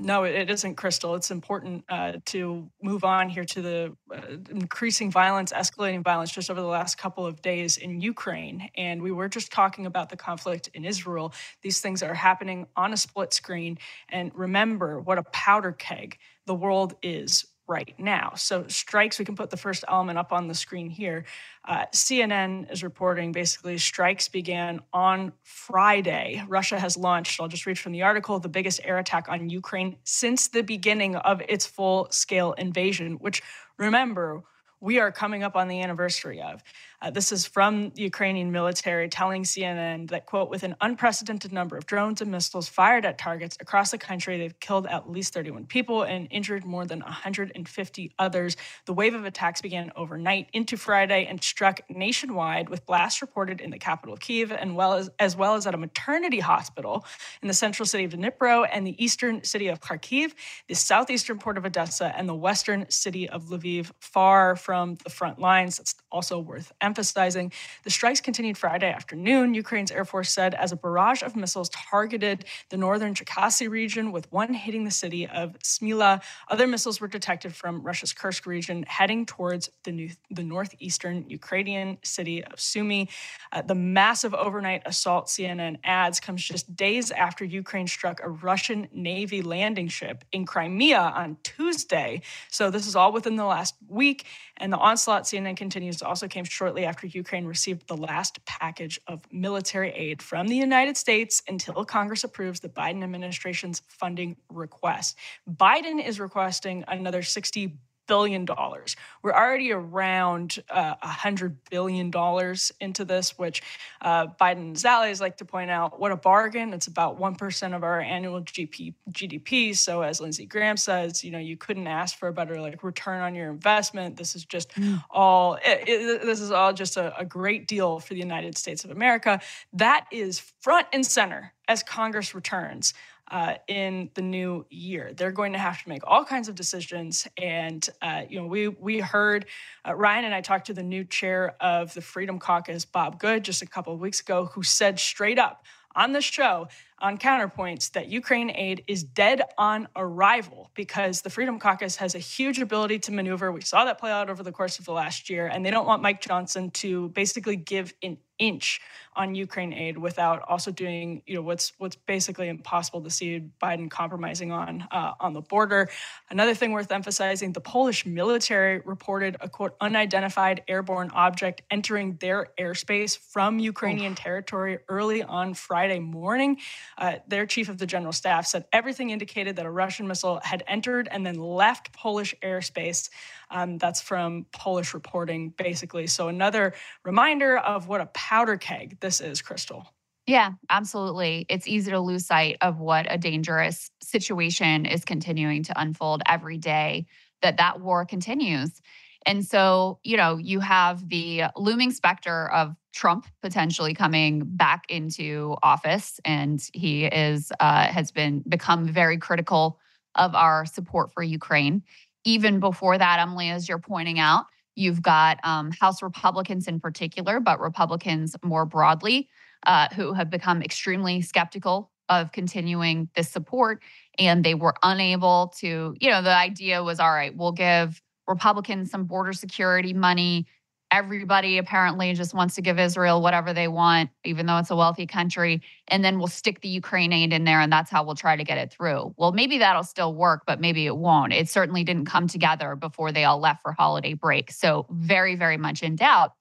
No, it isn't, Krystal. It's important uh, to move on here to the uh, increasing violence, escalating violence just over the last couple of days in Ukraine. And we were just talking about the conflict in Israel. These things are happening on a split screen. And remember what a powder keg the world is right now. So, strikes, we can put the first element up on the screen here. Uh, CNN is reporting basically strikes began on Friday. Russia has launched, I'll just read from the article, the biggest air attack on Ukraine since the beginning of its full scale invasion, which remember, we are coming up on the anniversary of. Uh, this is from the Ukrainian military telling CNN that, quote, with an unprecedented number of drones and missiles fired at targets across the country, they've killed at least 31 people and injured more than 150 others. The wave of attacks began overnight into Friday and struck nationwide, with blasts reported in the capital of Kiev and well as, as well as at a maternity hospital in the central city of Dnipro and the eastern city of Kharkiv, the southeastern port of Odessa, and the western city of Lviv, far from the front lines. That's also worth. Emphasizing the strikes continued Friday afternoon, Ukraine's Air Force said, as a barrage of missiles targeted the northern Cherkasy region, with one hitting the city of Smila. Other missiles were detected from Russia's Kursk region, heading towards the, new, the northeastern Ukrainian city of Sumy. Uh, the massive overnight assault, CNN adds, comes just days after Ukraine struck a Russian Navy landing ship in Crimea on Tuesday. So this is all within the last week. And the onslaught, CNN continues, also came shortly shortly after Ukraine received the last package of military aid from the United States until Congress approves the Biden administration's funding request. Biden is requesting another 60 billion dollars. We're already around uh, a uh, hundred billion dollars into this, which uh, Biden's allies like to point out. What a bargain! It's about one percent of our annual GP, GDP. So, as Lindsey Graham says, you know, you couldn't ask for a better like return on your investment. This is just mm. all. It, it, this is all just a, a great deal for the United States of America. That is front and center as Congress returns uh, in the new year. They're going to have to make all kinds of decisions. And, uh, you know, we, we heard uh, Ryan and I talked to the new chair of the Freedom Caucus, Bob Good, just a couple of weeks ago, who said straight up on the show on Counterpoints that Ukraine aid is dead on arrival because the Freedom Caucus has a huge ability to maneuver. We saw that play out over the course of the last year, and they don't want Mike Johnson to basically give an inch on Ukraine aid without also doing, you know, what's what's basically impossible to see Biden compromising on uh, on the border. Another thing worth emphasizing: the Polish military reported a quote unidentified airborne object entering their airspace from Ukrainian oh. territory early on Friday morning. Uh, their chief of the general staff said everything indicated that a Russian missile had entered and then left Polish airspace. Um, that's from Polish reporting, basically. So another reminder of what a powder keg this is, Krystal. Yeah, absolutely. It's easy to lose sight of what a dangerous situation is continuing to unfold every day that that war continues. And so, you know, you have the looming specter of Trump potentially coming back into office, and he is uh, has been become very critical of our support for Ukraine even before that, Emily, as you're pointing out, you've got um, House Republicans in particular, but Republicans more broadly, uh, who have become extremely skeptical of continuing this support. And they were unable to, you know, the idea was all right, we'll give Republicans some border security money everybody apparently just wants to give Israel whatever they want, even though it's a wealthy country. And then we'll stick the Ukraine aid in there, and that's how we'll try to get it through. Well, maybe that'll still work, but maybe it won't. It certainly didn't come together before they all left for holiday break. So, very, very much in doubt.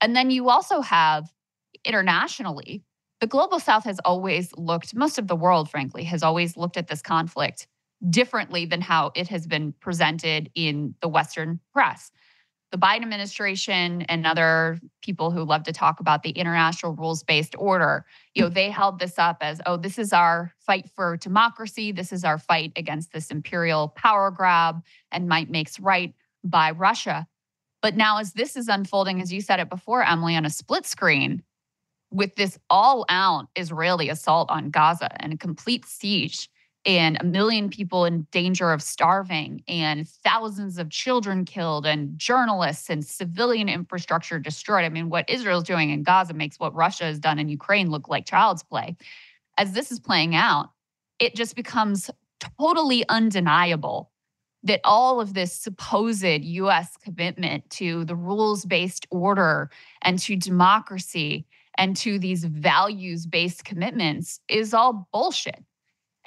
And then you also have internationally, the global south has always looked, most of the world, frankly, has always looked at this conflict differently than how it has been presented in the Western press the Biden administration and other people who love to talk about the international rules based order, you know, they held this up as, oh, this is our fight for democracy. This is our fight against this imperial power grab and might makes right by Russia. But now, as this is unfolding, as you said it before, Emily, on a split screen, with this all out Israeli assault on Gaza and a complete siege, and a million people in danger of starving, and thousands of children killed, and journalists and civilian infrastructure destroyed. I mean, what Israel's doing in Gaza makes what Russia has done in Ukraine look like child's play. As this is playing out, it just becomes totally undeniable that all of this supposed US commitment to the rules based order and to democracy and to these values based commitments is all bullshit.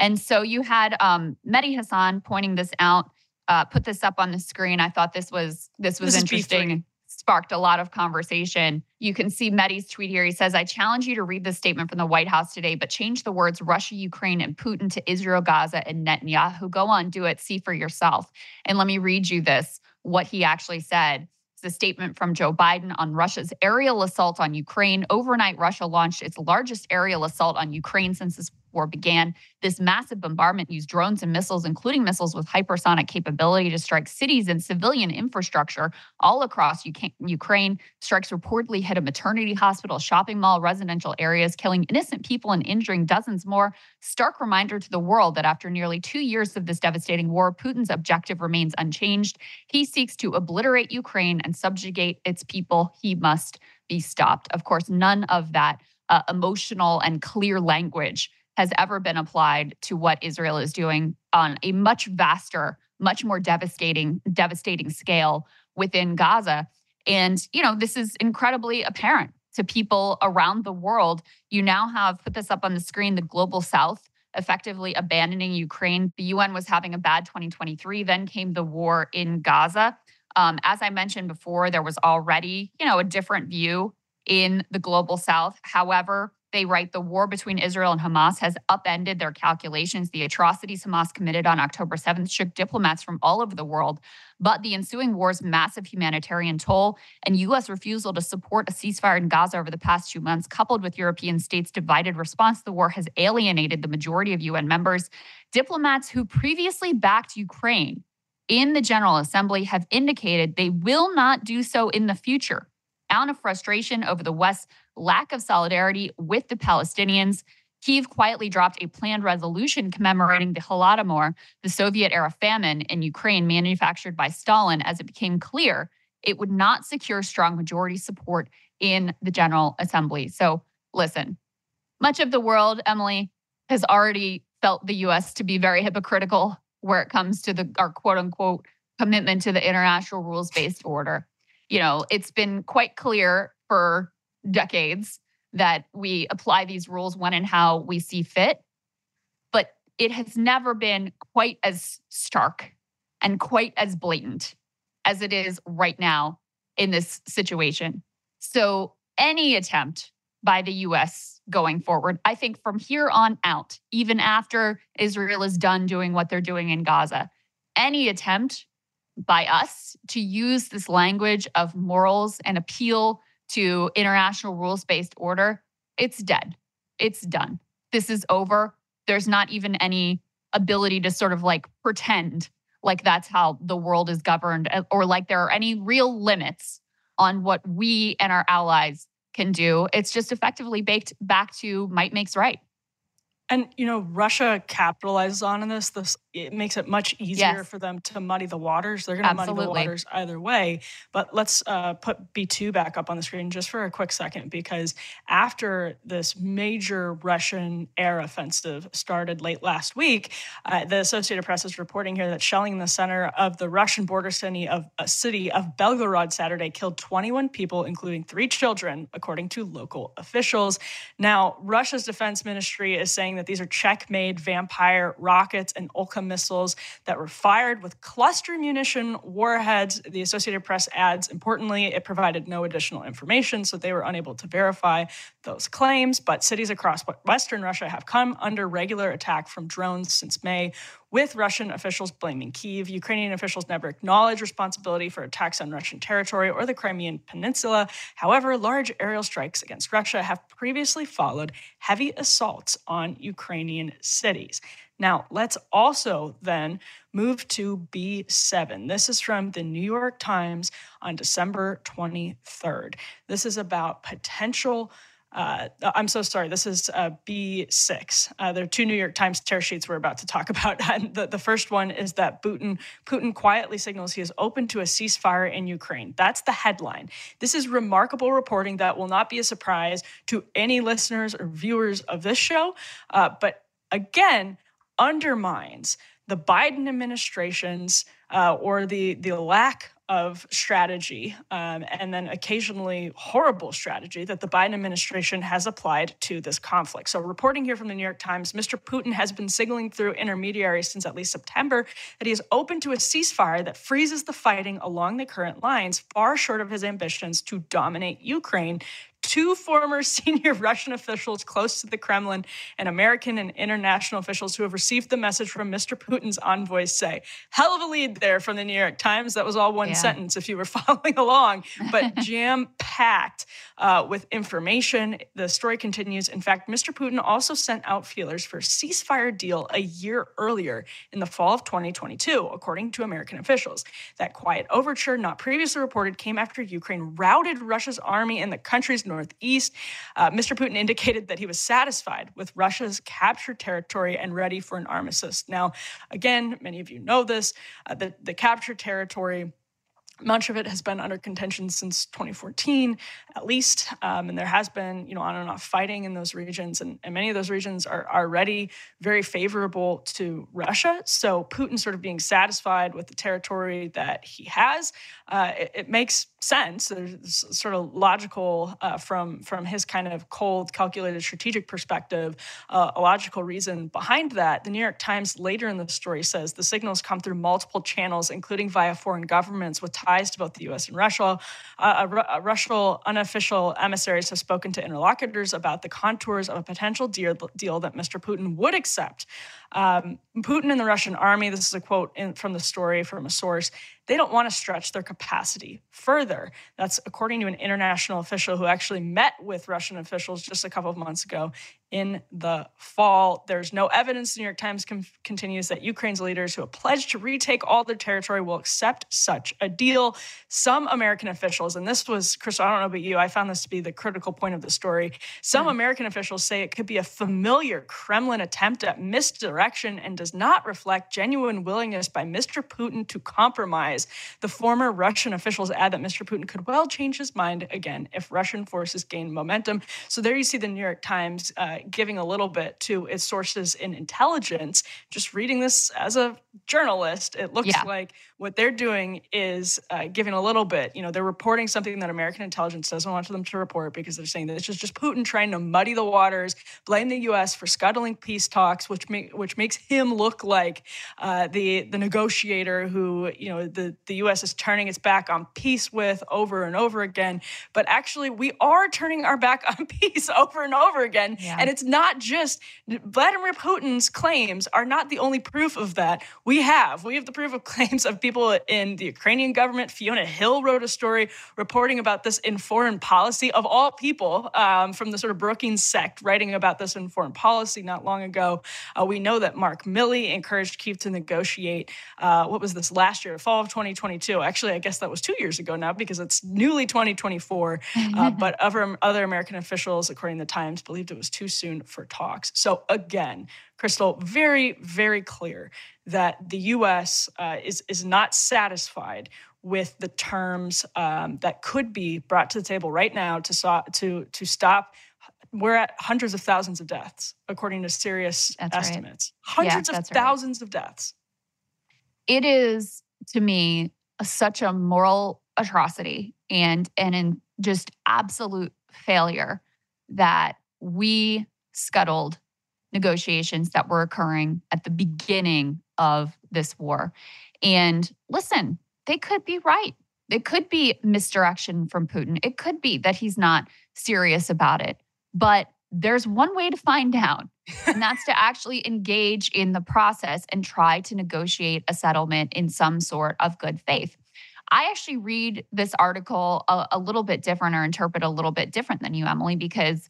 And so you had um, Mehdi Hasan pointing this out, uh, put this up on the screen. I thought this was this was this interesting sparked a lot of conversation. You can see Mehdi's tweet here. He says, I challenge you to read this statement from the White House today, but change the words Russia, Ukraine, and Putin to Israel, Gaza, and Netanyahu. Go on, do it, see for yourself. And let me read you this what he actually said. It's a statement from Joe Biden on Russia's aerial assault on Ukraine. Overnight, Russia launched its largest aerial assault on Ukraine since this war began. This massive bombardment used drones and missiles, including missiles with hypersonic capability, to strike cities and civilian infrastructure all across Ukraine. Strikes reportedly hit a maternity hospital, shopping mall, residential areas, killing innocent people and injuring dozens more. Stark reminder to the world that after nearly two years of this devastating war, Putin's objective remains unchanged. He seeks to obliterate Ukraine and subjugate its people. He must be stopped. Of course, none of that uh, emotional and clear language has ever been applied to what Israel is doing on a much vaster, much more devastating, devastating scale within Gaza. And, you know, this is incredibly apparent to people around the world. You now have put this up on the screen the global south effectively abandoning Ukraine. The UN was having a bad 2023. Then came the war in Gaza. Um, as I mentioned before, there was already, you know, a different view in the global south. However, they write the war between Israel and Hamas has upended their calculations. The atrocities Hamas committed on October 7th shook diplomats from all over the world. But the ensuing war's massive humanitarian toll and U.S. refusal to support a ceasefire in Gaza over the past two months, coupled with European states' divided response to the war, has alienated the majority of UN members. Diplomats who previously backed Ukraine in the General Assembly have indicated they will not do so in the future out of frustration over the West's lack of solidarity with the Palestinians. Kiev quietly dropped a planned resolution commemorating the Holodomor, the Soviet era famine in Ukraine manufactured by Stalin, as it became clear it would not secure strong majority support in the General Assembly. So, listen, much of the world, Emily, has already felt the US to be very hypocritical where it comes to the our quote unquote commitment to the international rules based order you know, it's been quite clear for decades that we apply these rules when and how we see fit. But it has never been quite as stark and quite as blatant as it is right now in this situation. So, any attempt by the US going forward, I think from here on out, even after Israel is done doing what they're doing in Gaza, any attempt by us to use this language of morals and appeal to international rules based order, it's dead. It's done. This is over. There's not even any ability to sort of like pretend like that's how the world is governed uh, or like there are any real limits on what we and our allies can do. It's just effectively baked back to might makes right. And you know, Russia capitalizes on this. This it makes it much easier yes. for them to muddy the waters. They're going to muddy the waters either way. But let's uh, put B2 back up on the screen just for a quick second, because after this major Russian air offensive started late last week, uh, the Associated Press is reporting here that shelling in the center of the Russian border city of a uh, city of Belgorod Saturday killed 21 people, including three children, according to local officials. Now, Russia's defense ministry is saying that these are Czech made Vampire rockets and Olkha missiles that were fired with cluster munition warheads. The Associated Press adds, importantly, it provided no additional information, so they were unable to verify those claims. But cities across Western Russia have come under regular attack from drones since May, with Russian officials blaming Kiev. Ukrainian officials never acknowledged responsibility for attacks on Russian territory or the Crimean Peninsula. However, large aerial strikes against Russia have previously followed heavy assaults on Ukrainian cities. Now, let's also then move to B7. This is from the New York Times on December 23rd. This is about potential uh, I'm so sorry. This is uh, B6. Uh, there are two New York Times tear sheets we're about to talk <laughs> about. And the, the first one is that Putin, Putin quietly signals he is open to a ceasefire in Ukraine. That's the headline. This is remarkable reporting that will not be a surprise to any listeners or viewers of this show. Uh, but again, undermines the Biden administration's uh, or the the lack of strategy um, and then occasionally horrible strategy that the Biden administration has applied to this conflict. So, reporting here from the New York Times, Mr. Putin has been signaling through intermediaries since at least September that he is open to a ceasefire that freezes the fighting along the current lines, far short of his ambitions to dominate Ukraine two former <laughs> senior Russian officials close to the Kremlin and American and international officials who have received the message from Mr. Putin's envoys say. Hell of a lead there from the New York Times. That was all one yeah. sentence if you were <laughs> following along, but <laughs> jam packed uh, with information. The story continues. In fact, Mr. Putin also sent out feelers for a ceasefire deal a year earlier in the fall of 2022, according to American officials. That quiet overture, not previously reported, came after Ukraine routed Russia's army in the country's northeast. Uh, Mr. Putin indicated that he was satisfied with Russia's captured territory and ready for an armistice. Now, again, many of you know this. Uh, the, the captured territory much of it has been under contention since 2014 at least um, and there has been you know on and off fighting in those regions and, and many of those regions are already very favorable to russia so putin sort of being satisfied with the territory that he has uh, it, it, makes sense there's sort of logical uh, from from his kind of cold calculated strategic perspective uh, a logical reason behind that the new york times later in the story says the signals come through multiple channels including via foreign governments with ties to both the US and Russia. Uh, Russian unofficial emissaries have spoken to interlocutors about the contours of a potential deal, deal that Mr. Putin would accept. Um, Putin and the Russian army, this is a quote in, from the story from a source, they don't want to stretch their capacity further. That's according to an international official who actually met with Russian officials just a couple of months ago in the fall. There's no evidence, the New York Times com- continues, that Ukraine's leaders who have pledged to retake all their territory will accept such a deal. Some American officials, and this was, Chris, I don't know about you, I found this to be the critical point of the story. Some mm. American officials say it could be a familiar Kremlin attempt at misdirection and does not reflect genuine willingness by Mr. Putin to compromise. The former Russian officials add that Mr. Putin could well change his mind again if Russian forces gain momentum. So there you see the New York Times. Uh, giving a little bit to its sources in intelligence. Just reading this as a journalist, it looks yeah. like what they're doing is uh, giving a little bit. You know, they're reporting something that American intelligence doesn't want them to report because they're saying that it's just, just Putin trying to muddy the waters, blame the U.S. for scuttling peace talks, which make, which makes him look like uh, the the negotiator who you know the the U.S. is turning its back on peace with over and over again. But actually, we are turning our back <laughs> on peace over and over again, yeah. and it's not just Vladimir Putin's claims are not the only proof of that. We have we have the proof of <laughs> claims of people in the Ukrainian government. Fiona Hill wrote a story reporting about this in foreign policy of all people um, from the sort of Brookings sect, writing about this in foreign policy not long ago. Uh, we know that Mark Milley encouraged Kiev to negotiate. Uh, what was this last year, fall of 2022? Actually, I guess that was two years ago now because it's newly 2024. Uh, <laughs> but other other American officials, according to the Times, believed it was too soon for talks. So again, Krystal, very, very clear that the U.S. Uh, is is not satisfied with the terms um, that could be brought to the table right now to so, to to stop. We're at hundreds of thousands of deaths, according to serious that's estimates. Right. Hundreds yeah, of thousands right. of deaths. It is to me such a moral atrocity and and in just absolute failure that we scuttled negotiations that were occurring at the beginning of this war. And listen, they could be right. It could be misdirection from Putin. It could be that he's not serious about it. But there's one way to find out, and that's to actually engage in the process and try to negotiate a settlement in some sort of good faith. I actually read this article a, a, little bit different or interpret a little bit different than you, Emily, because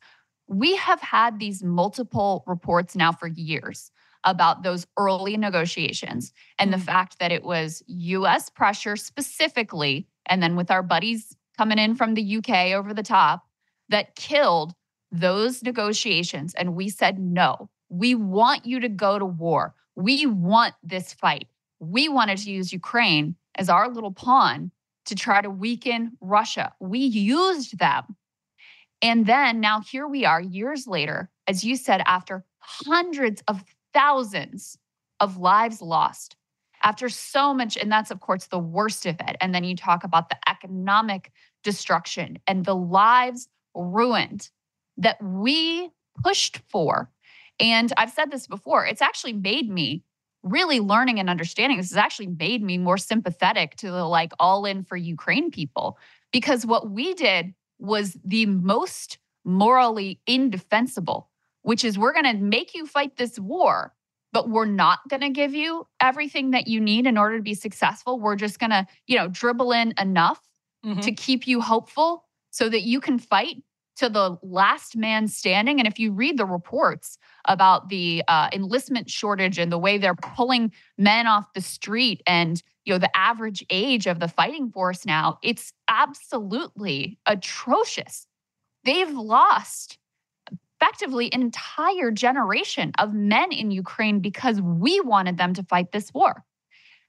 we have had these multiple reports now for years about those early negotiations and the mm. fact that it was US pressure specifically, and then with our buddies coming in from the UK over the top, that killed those negotiations. And we said, no, we want you to go to war. We want this fight. We wanted to use Ukraine as our little pawn to try to weaken Russia. We used them. And then now here we are years later, as you said, after hundreds of thousands of lives lost, after so much, and that's of course the worst of it. And then you talk about the economic destruction and the lives ruined that we pushed for. And I've said this before, it's actually made me really learning and understanding this has actually made me more sympathetic to the like all in for Ukraine people because what we did was the most morally indefensible, which is we're going to make you fight this war, but we're not going to give you everything that you need in order to be successful. We're just going to, you know, dribble in enough mm-hmm. to keep you hopeful so that you can fight to the last man standing. And if you read the reports about the uh, enlistment shortage and the way they're pulling men off the street and you know the average age of the fighting force now, it's absolutely atrocious. They've lost effectively an entire generation of men in Ukraine because we wanted them to fight this war.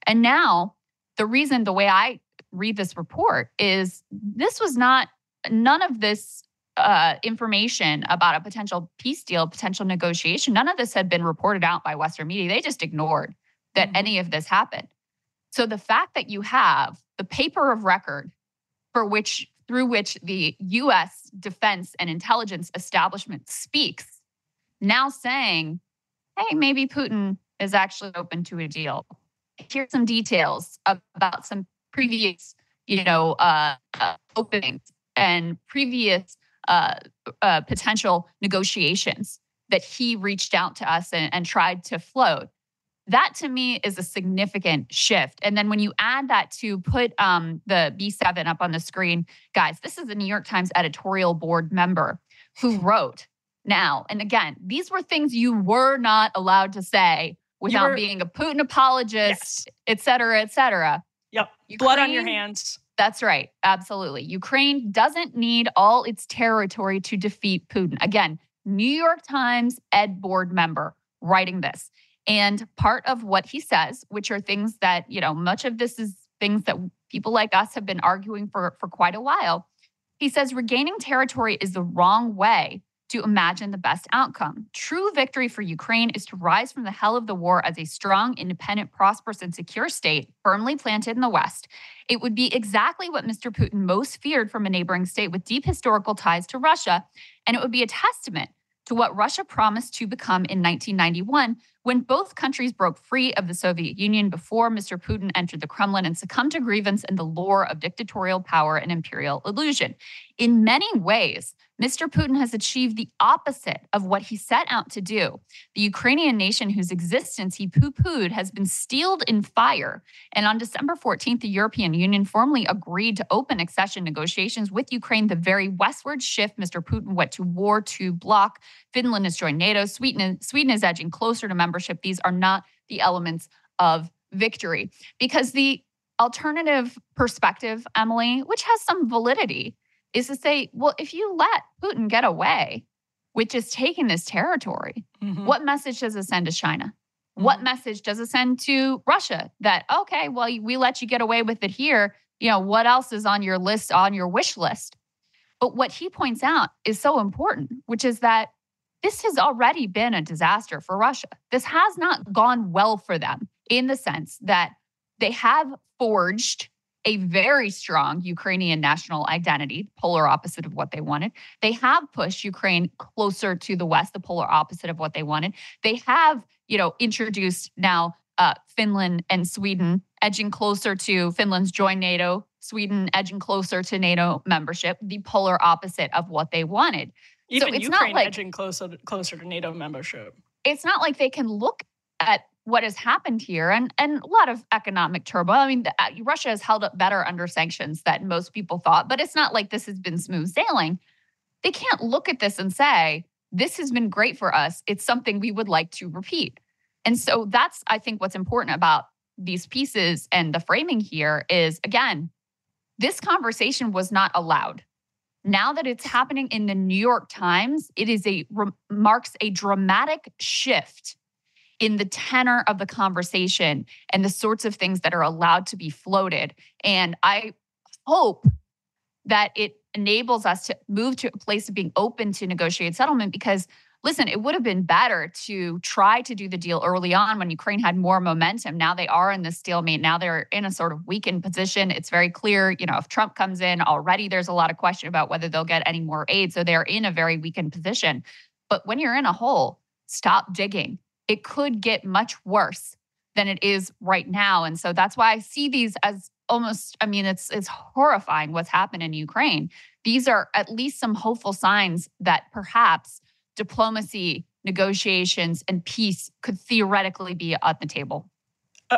And now the reason the way I read this report is this was not none of this uh, information about a potential peace deal, potential negotiation, none of this had been reported out by Western media. They just ignored that mm-hmm. any of this happened. So the fact that you have the paper of record for which through which the US defense and intelligence establishment speaks now saying, hey, maybe Putin is actually open to a deal. Here's some details about some previous, you know, uh, uh, openings and previous uh, uh, potential negotiations that he reached out to us and, and tried to float. That to me is a significant shift. And then when you add that to put um, the B7 up on the screen, guys, this is a New York Times editorial board member who <laughs> wrote now, and again, these were things you were not allowed to say without were, being a Putin apologist, yes. et cetera, et cetera. Yep. Ukraine, Blood on your hands. That's right. Absolutely. Ukraine doesn't need all its territory to defeat Putin. Again, New York Times Ed board member writing this. And part of what he says, which are things that, you know, much of this is things that people like us have been arguing for for quite a while. He says regaining territory is the wrong way to imagine the best outcome. True victory for Ukraine is to rise from the hell of the war as a strong, independent, prosperous, and secure state firmly planted in the West. It would be exactly what Mr. Putin most feared from a neighboring state with deep historical ties to Russia. And it would be a testament to what Russia promised to become in 1991 when both countries broke free of the Soviet Union before Mr. Putin entered the Kremlin and succumbed to grievance and the lure of dictatorial power and imperial illusion. In many ways, Mr. Putin has achieved the opposite of what he set out to do. The Ukrainian nation, whose existence he poo pooed, has been steeled in fire. And on December 14th, the European Union formally agreed to open accession negotiations with Ukraine, the very westward shift Mr. Putin went to war to block. Finland has joined NATO. Sweden, Sweden is edging closer to membership. These are not the elements of victory because the alternative perspective, Emily, which has some validity, is to say, well, if you let Putin get away with just taking this territory, mm-hmm. what message does it send to China? Mm-hmm. What message does it send to Russia that, okay, well, we let you get away with it here. You know, what else is on your list, on your wish list? But what he points out is so important, which is that this has already been a disaster for Russia. This has not gone well for them in the sense that they have forged a very strong Ukrainian national identity, polar opposite of what they wanted. They have pushed Ukraine closer to the West, the polar opposite of what they wanted. They have, you know, introduced now uh, Finland and Sweden edging closer to Finland's join NATO, Sweden edging closer to NATO membership, the polar opposite of what they wanted. Even so it's Ukraine not like, edging closer closer to NATO membership. It's not like they can look at what has happened here and and a lot of economic turmoil. I mean, uh, Russia has held up better under sanctions than most people thought, but it's not like this has been smooth sailing. They can't look at this and say, this has been great for us. It's something we would like to repeat. And so that's I think what's important about these pieces and the framing here is again, this conversation was not allowed. Now that it's happening in the New York Times, it is a marks a dramatic shift in the tenor of the conversation and the sorts of things that are allowed to be floated. And I hope that it enables us to move to a place of being open to negotiate settlement because listen, it would have been better to try to do the deal early on when Ukraine had more momentum. Now they are in the stalemate. Now they're in a sort of weakened position. It's very clear, you know, if Trump comes in already, there's a lot of question about whether they'll get any more aid. So they're in a very weakened position. But when you're in a hole, stop digging. It could get much worse than it is right now. And so that's why I see these as almost, I mean, it's it's horrifying what's happened in Ukraine. These are at least some hopeful signs that perhaps diplomacy, negotiations, and peace could theoretically be at the table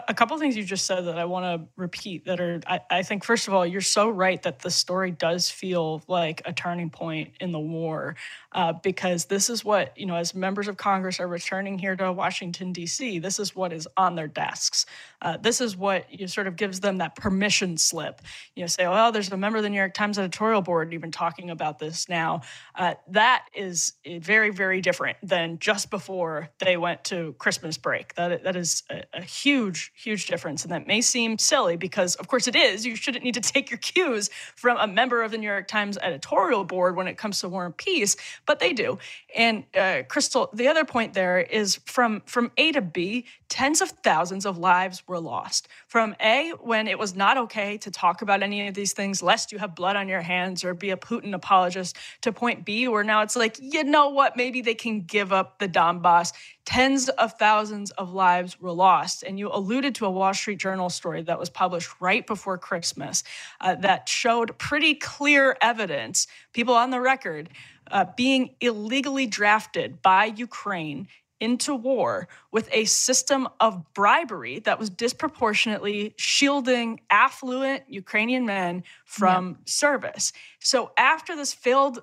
a couple of things you just said that I want to repeat that are, I, I, think, first of all, you're so right that the story does feel like a turning point in the war uh, because this is what, you know, as members of Congress are returning here to Washington, D.C., this is what is on their desks. Uh, this is what you sort of gives them that permission slip. You know, say, well, there's a member of the New York Times editorial board even talking about this now. Uh, that is very, very different than just before they went to Christmas break. That, that is a, a huge huge, difference. And that may seem silly because, of course, it is. You shouldn't need to <laughs> take your cues from a member of the New York Times editorial board when it comes to war and peace, but they do. And uh, Krystal, the other point there is from from A to B, tens of thousands of lives were lost. From A, when it was not okay to talk about any of these things, lest you have blood on your hands or be a Putin apologist, to point B, where now it's like, you know what, maybe they can give up the Donbass. Tens of thousands of lives were lost. And you alluded to a Wall Street Journal story that was published right before Christmas uh, that showed pretty clear evidence, people on the record, uh, being illegally drafted by Ukraine into war with a system of bribery that was disproportionately shielding affluent Ukrainian men from yeah. service. So after this failed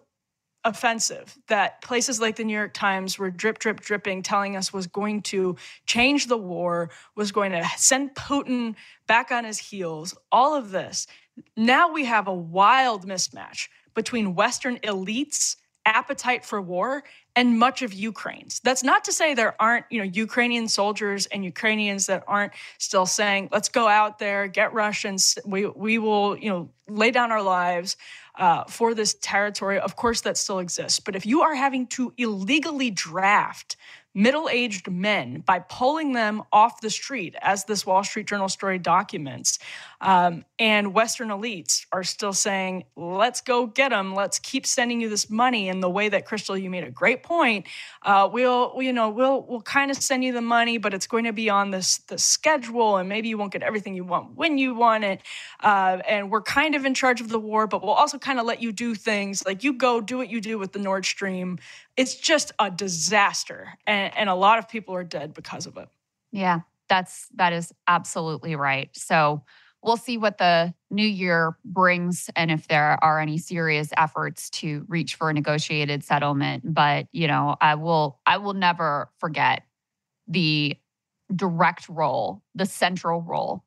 offensive that places like the New York Times were drip, drip, dripping, telling us was going to change the war, was going to send Putin back on his heels, all of this. Now we have a wild mismatch between Western elites appetite for war and much of Ukraine's. That's not to say there aren't, you know, Ukrainian soldiers and Ukrainians that aren't still saying, "Let's go out there, get Russians. We we will, you know, lay down our lives uh, for this territory." Of course, that still exists. But if you are having to illegally draft middle aged men by pulling them off the street, as this Wall Street Journal story documents. Um, and Western elites are still saying, let's go get them. Let's keep sending you this money. In the way that Krystal, you made a great point. Uh, we'll, you know, we'll we'll kind of send you the money, but it's going to be on this the schedule, and maybe you won't get everything you want when you want it. Uh, and we're kind of in charge of the war, but we'll also kind of let you do things like you go do what you do with the Nord Stream it's just a disaster and, and a lot of people are dead because of it. Yeah that's that is absolutely right. So we'll see what the new year brings and if there are any serious efforts to reach for a negotiated settlement. But you know i will i will never forget the direct role the central role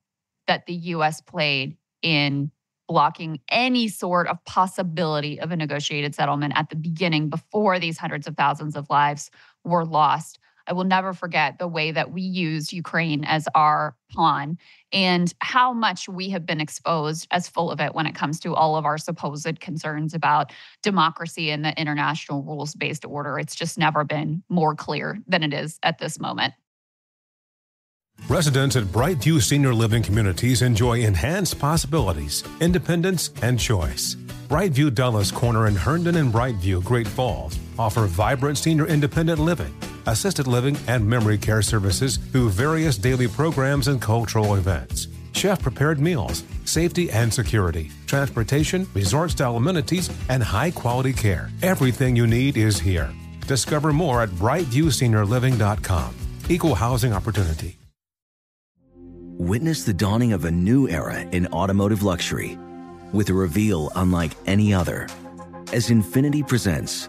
that the us played in blocking any sort of possibility of a negotiated settlement at the beginning before these hundreds of thousands of lives were lost. I will never forget the way that we used Ukraine as our pawn and how much we have been exposed as full of it when it comes to all of our supposed concerns about democracy and the international rules based order. It's just never been more clear than it is at this moment. Residents at Brightview Senior Living Communities enjoy enhanced possibilities, independence, and choice. Brightview Dulles Corner in Herndon and Brightview, Great Falls offer vibrant senior independent living, assisted living, and memory care services through various daily programs and cultural events. Chef prepared meals, safety and security, transportation, resort style amenities, and high quality care. Everything you need is here. Discover more at brightviewseniorliving.com. Equal housing opportunity. Witness the dawning of a new era in automotive luxury with a reveal unlike any other as Infiniti presents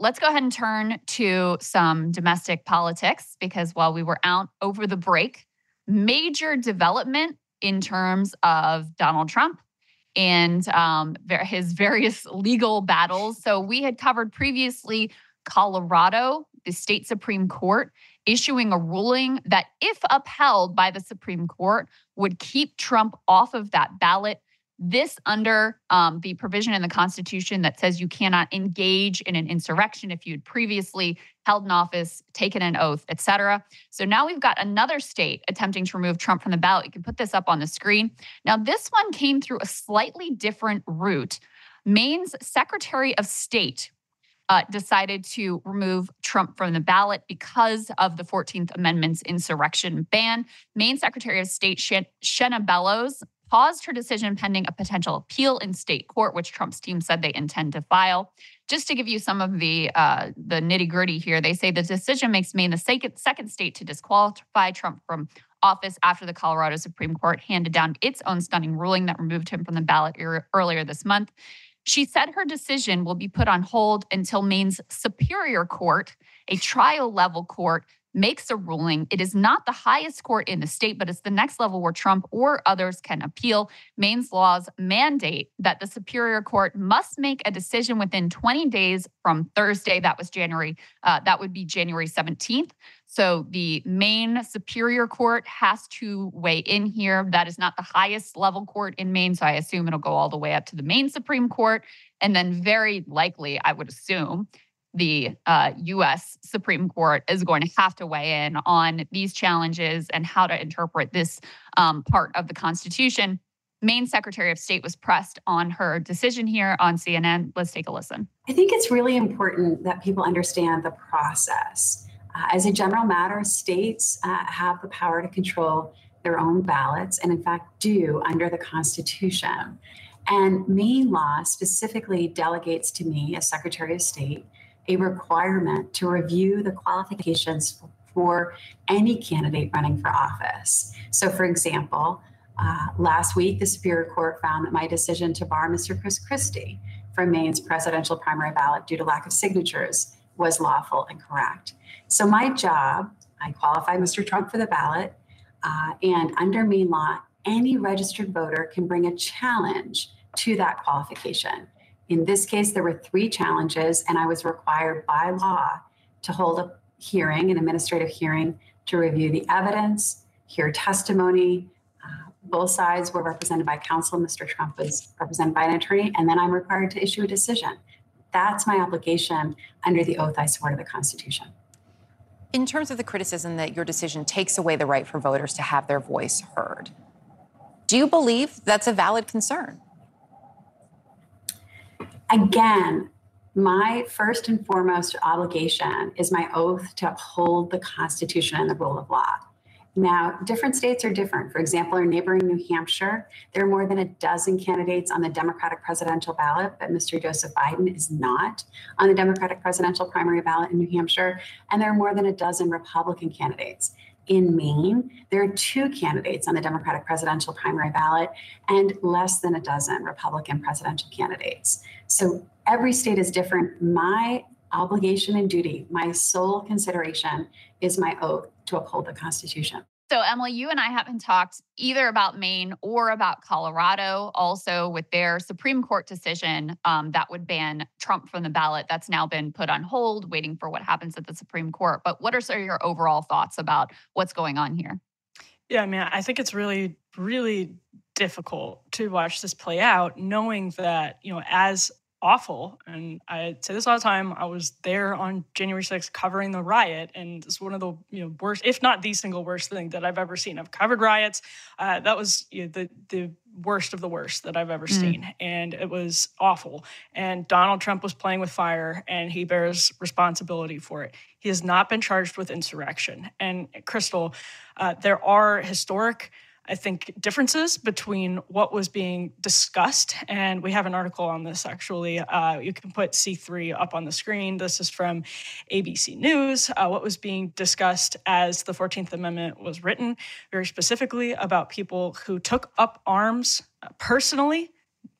Let's go ahead and turn to some domestic politics because while we were out over the break, major development in terms of Donald Trump and um, his various legal battles. So we had covered previously Colorado, the state Supreme Court issuing a ruling that, if upheld by the Supreme Court, would keep Trump off of that ballot this under um, the provision in the Constitution that says you cannot engage in an insurrection if you'd previously held an office, taken an oath, etc. So now we've got another state attempting to remove Trump from the ballot. You can put this up on the screen. Now, this one came through a slightly different route. Maine's Secretary of State uh, decided to remove Trump from the ballot because of the 14th Amendment's insurrection ban. Maine Secretary of State Shenna Bellows paused her decision pending a potential appeal in state court, which Trump's team said they intend to file. Just to give you some of the uh, the nitty gritty here, they say the decision makes Maine the second, second state to disqualify Trump from office after the Colorado Supreme Court handed down its own stunning ruling that removed him from the ballot er- earlier this month. She said her decision will be put on hold until Maine's Superior Court, a trial level court, makes a ruling. It is not the highest court in the state, but it's the next level where Trump or others can appeal. Maine's laws mandate that the Superior Court must make a decision within 20 days from Thursday. That was January, uh, that would be January 17th. So the Maine Superior Court has to weigh in here. That is not the highest level court in Maine. So I assume it'll go all the way up to the Maine Supreme Court. And then, very likely, I would assume the uh, US Supreme Court is going to have to weigh in on these challenges and how to interpret this um, part of the Constitution. Maine Secretary of State was pressed on her decision here on CNN. Let's take a listen. I think it's really important that people understand the process. Uh, as a general matter, states uh, have the power to control their own ballots, and in fact, do under the Constitution. And Maine law specifically delegates to me, as Secretary of State, a requirement to review the qualifications for any candidate running for office. So, for example, uh, last week, the Superior Court found that my decision to bar Mr. Chris Christie from Maine's presidential primary ballot due to lack of signatures was lawful and correct. So, my job, I qualified Mr. Trump for the ballot, uh, and under Maine law, any registered voter can bring a challenge to that qualification. In this case, there were three challenges, and I was required by law to hold a hearing, an administrative hearing, to review the evidence, hear testimony. Uh, both sides were represented by counsel. Mr. Trump was represented by an attorney, and then I'm required to issue a decision. That's my obligation under the oath I swore to the Constitution. In terms of the criticism that your decision takes away the right for voters to have their voice heard, do you believe that's a valid concern? Mm-hmm. Again, my first and foremost obligation is my oath to uphold the Constitution and the rule of law. Now, different states are different. For example, our neighboring New Hampshire, there are more than a dozen candidates on the Democratic presidential ballot, but Mr. Joseph Biden is not on the Democratic presidential primary ballot in New Hampshire. And there are more than a dozen Republican candidates. In Maine, there are two candidates on the Democratic presidential primary ballot and less than a dozen Republican presidential candidates. So every state is different. My obligation and duty, my sole consideration is my oath to uphold the Constitution. So, Emily, you and I haven't talked either about Maine or about Colorado, also with their Supreme Court decision um, that would ban Trump from the ballot. That's now been put on hold, waiting for what happens at the Supreme Court. But what are some of your overall thoughts about what's going on here? Yeah, I mean, I think it's really, really difficult to watch this play out, knowing that, you know, as awful. And I say this all the time. I was there on January 6th covering the riot, and it's one of the you know worst, if not the single worst thing that I've ever seen. I've covered riots. Uh, that was you know, the the worst of the worst that I've ever mm. seen, and it was awful. And Donald Trump was playing with fire, and he bears responsibility for it. He has not been charged with insurrection. And Krystal, uh, there are historic I think, differences between what was being discussed. And we have an article on this actually. Uh, you can put C3 up on the screen. This is from ABC News. Uh, what was being discussed as the 14th Amendment was written, very specifically about people who took up arms uh, personally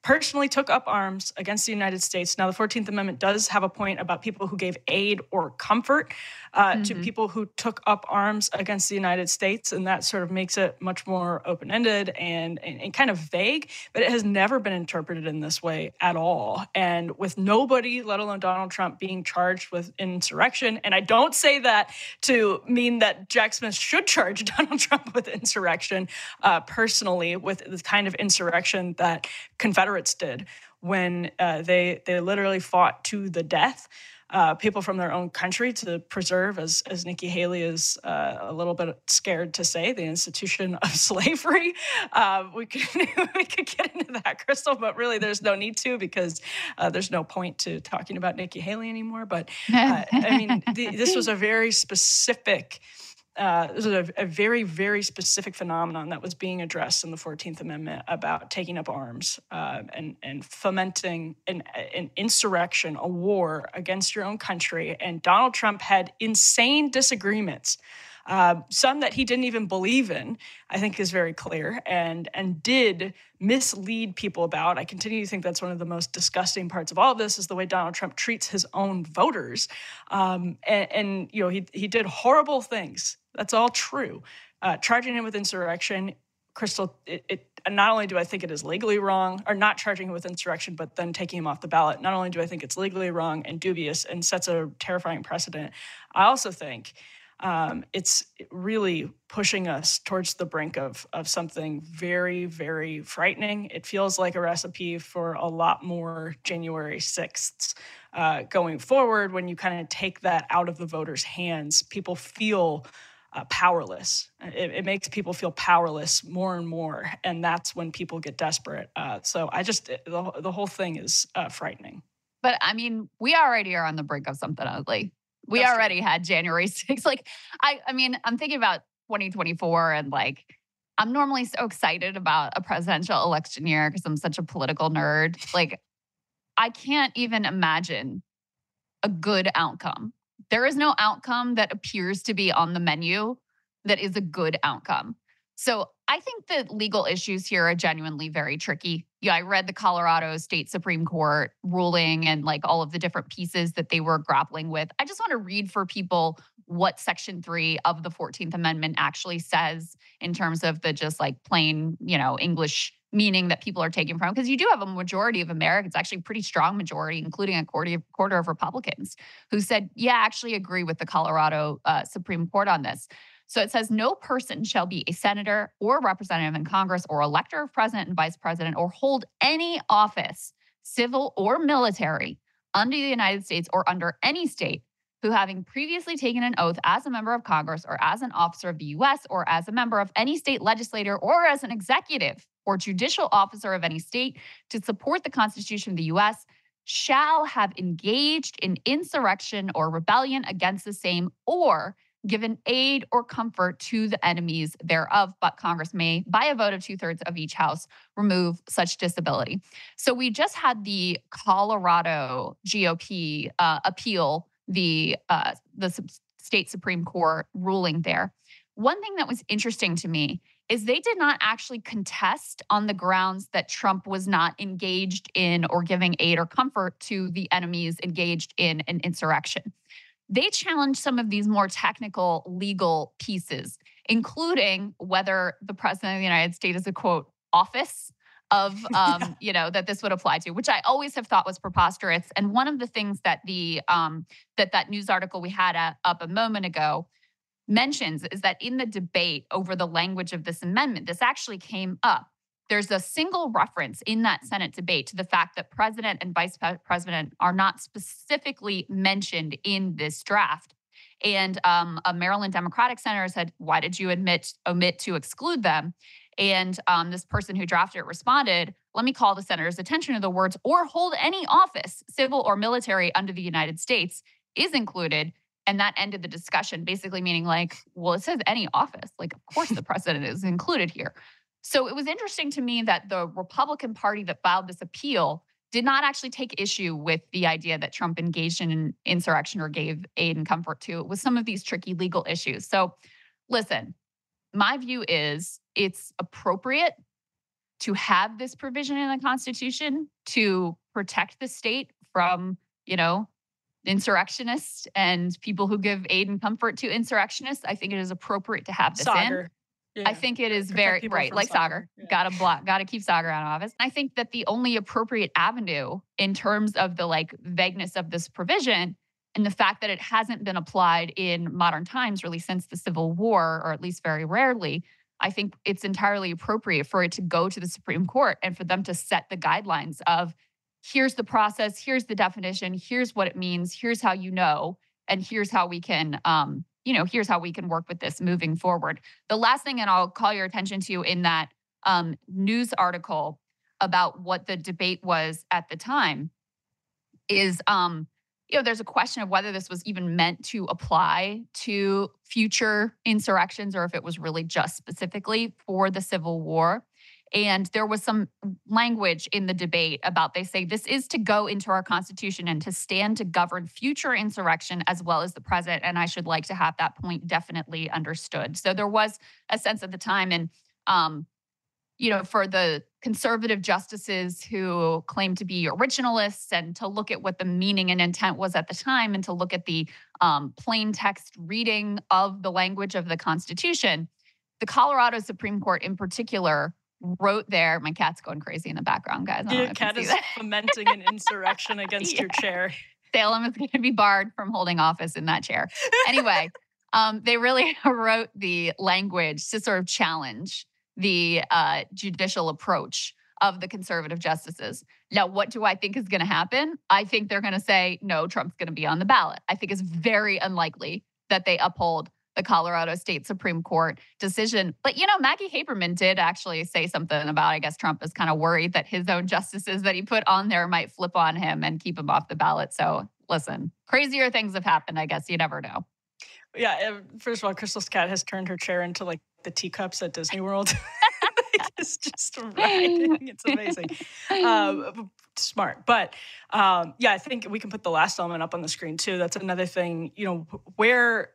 personally took up arms against the United States. Now, the 14th Amendment does have a point about people who gave aid or comfort uh, mm-hmm. to people who took up arms against the United States. And that sort of makes it much more open ended and, and, and, kind of vague, but it has never been interpreted in this way at all. And with nobody, let alone Donald Trump, being charged with insurrection. And I don't say that to mean that Jack Smith should charge <laughs> Donald Trump with insurrection uh, personally, with the kind of insurrection that Confederates did when uh, they they literally fought to the death uh, people from their own country to preserve, as, as Nikki Haley is uh, a little bit scared to say, the institution of <laughs> slavery. Uh, we, could, <laughs> we could get into that, Krystal, but really there's no need to because uh, there's no point to talking about Nikki Haley anymore. But uh, I mean, the, this was a very specific uh, this is a, a, very, very specific phenomenon that was being addressed in the 14th Amendment about taking up arms uh, and, and fomenting an, an insurrection, a war against your own country. And Donald Trump had insane disagreements. Uh, some that he didn't even believe in, I think is very clear, and and did mislead people about. I continue to think that's one of the most disgusting parts of all of this is the way Donald Trump treats his own voters, um, and, and, you know he he did horrible things that's all true. Uh, charging him with insurrection, Krystal, it, it, not only do I think it is legally wrong, or not charging him with insurrection, but then taking him off the ballot, not only do I think it's legally wrong and dubious and sets a terrifying precedent, I also think um, it's really pushing us towards the brink of, of something very, very frightening. It feels like a recipe for a lot more January 6th uh, going forward when you kind of take that out of the voters' hands. People feel uh, powerless. It, it, makes people feel powerless more and more, and that's when people get desperate. Uh, so I just the, the whole thing is uh, frightening. But I mean, we already are on the brink of something ugly. We that's already true. had January <laughs> 6th. Like I, I mean, I'm thinking about 2024 and like. I'm normally so excited about a presidential election year because I'm such a political nerd. Like, I can't even imagine a good outcome there is no outcome that appears to be on the menu that is a good outcome. So I think the legal issues here are genuinely very tricky. Yeah, I read the Colorado State Supreme Court ruling and like all of the different pieces that they were grappling with. I just want to read for people what Section 3 of the 14th Amendment actually says in terms of the just like plain, you know, English meaning that people are taking from because you do have a majority of Americans, actually pretty strong majority, including a quarter, quarter of Republicans, who said, yeah, I actually agree with the Colorado uh, Supreme Court on this. So it says no person shall be a senator or representative in Congress or elector of president and vice president or hold any office, civil or military, under the United States or under any state who, having previously taken an oath as a member of Congress or as an officer of the US or as a member of any state legislator or as an executive or judicial officer of any state to support the Constitution of the US shall have engaged in insurrection or rebellion against the same or given aid or comfort to the enemies thereof, but Congress may, by a vote of two thirds of each house, remove such disability. So we just had the Colorado GOP uh, appeal the uh, the state supreme court ruling there. One thing that was interesting to me is they did not actually contest on the grounds that Trump was not engaged in or giving aid or comfort to the enemies engaged in an insurrection. They challenged some of these more technical legal pieces, including whether the president of the United States is a quote office of <laughs> um, you know that this would apply to which i always have thought was preposterous and one of the things that the um, that that news article we had a, up a moment ago mentions is that in the debate over the language of this amendment this actually came up there's a single reference in that senate debate to the fact that president and vice president are not specifically mentioned in this draft and um, a maryland democratic senator said why did you admit omit to exclude them and um, this person who drafted it responded, let me call the senator's attention to the words or hold any office, civil or military, under the United States is included. And that ended the discussion, basically meaning like, well, it says any office. Like, of course, the president is included here. So it was interesting to me that the Republican Party that filed this appeal did not actually take issue with the idea that Trump engaged in insurrection or gave aid and comfort to it with some of these tricky legal issues. So listen, my view is it's appropriate to have this provision in the Constitution to protect the state from, you know, insurrectionists and people who give aid and comfort to insurrectionists. I think it is appropriate to have this Saagar. in. Yeah. I think it is Protect very right, like Saagar. Yeah. Gotta block, gotta keep Saagar out of office. I think that the only appropriate avenue in terms of the like vagueness of this provision and the fact that it hasn't been applied in modern times really since the Civil War, or at least very rarely, I think it's entirely appropriate for it to go to the Supreme Court and for them to set the guidelines of here's the process, here's the definition, here's what it means, here's how you know, and here's how we can, um, you know, here's how we can work with this moving forward. The last thing, and I'll call your attention to in that um, news article about what the debate was at the time is um, you know, there's a question of whether this was even meant to apply to future insurrections or if it was really just specifically for the Civil War. And there was some language in the debate about they say this is to go into our Constitution and to stand to govern future insurrection as well as the present. And I should like to have that point definitely understood. So there was a sense at the time, and um, you know, for the conservative justices who claim to be originalists and to look at what the meaning and intent was at the time and to look at the um, plain text reading of the language of the Constitution. The Colorado Supreme Court, in particular, wrote there. My cat's going crazy in the background, guys. Your cat is fomenting an insurrection <laughs> against yeah. your chair. Salem is going to be barred from holding office in that chair. Anyway, <laughs> um, they really <laughs> wrote the language to sort of challenge the uh, judicial approach of the conservative justices. Now, what do I think is going to happen? I think they're going to say, no, Trump's going to be on the ballot. I think it's very unlikely that they uphold the Colorado State Supreme Court decision. But, you know, Maggie Haberman did actually say something about, I guess Trump is kind of worried that his own justices that he put on there might flip on him and keep him off the ballot. So, listen, crazier things have happened. I guess you never know. Yeah. First of all, Krystal's cat has turned her chair into like the teacups at Disney World. <laughs> <laughs> it's just riding. It's amazing. Um, <laughs> smart. But um, yeah, I think we can put the last element up on the screen too. That's another thing, you know, where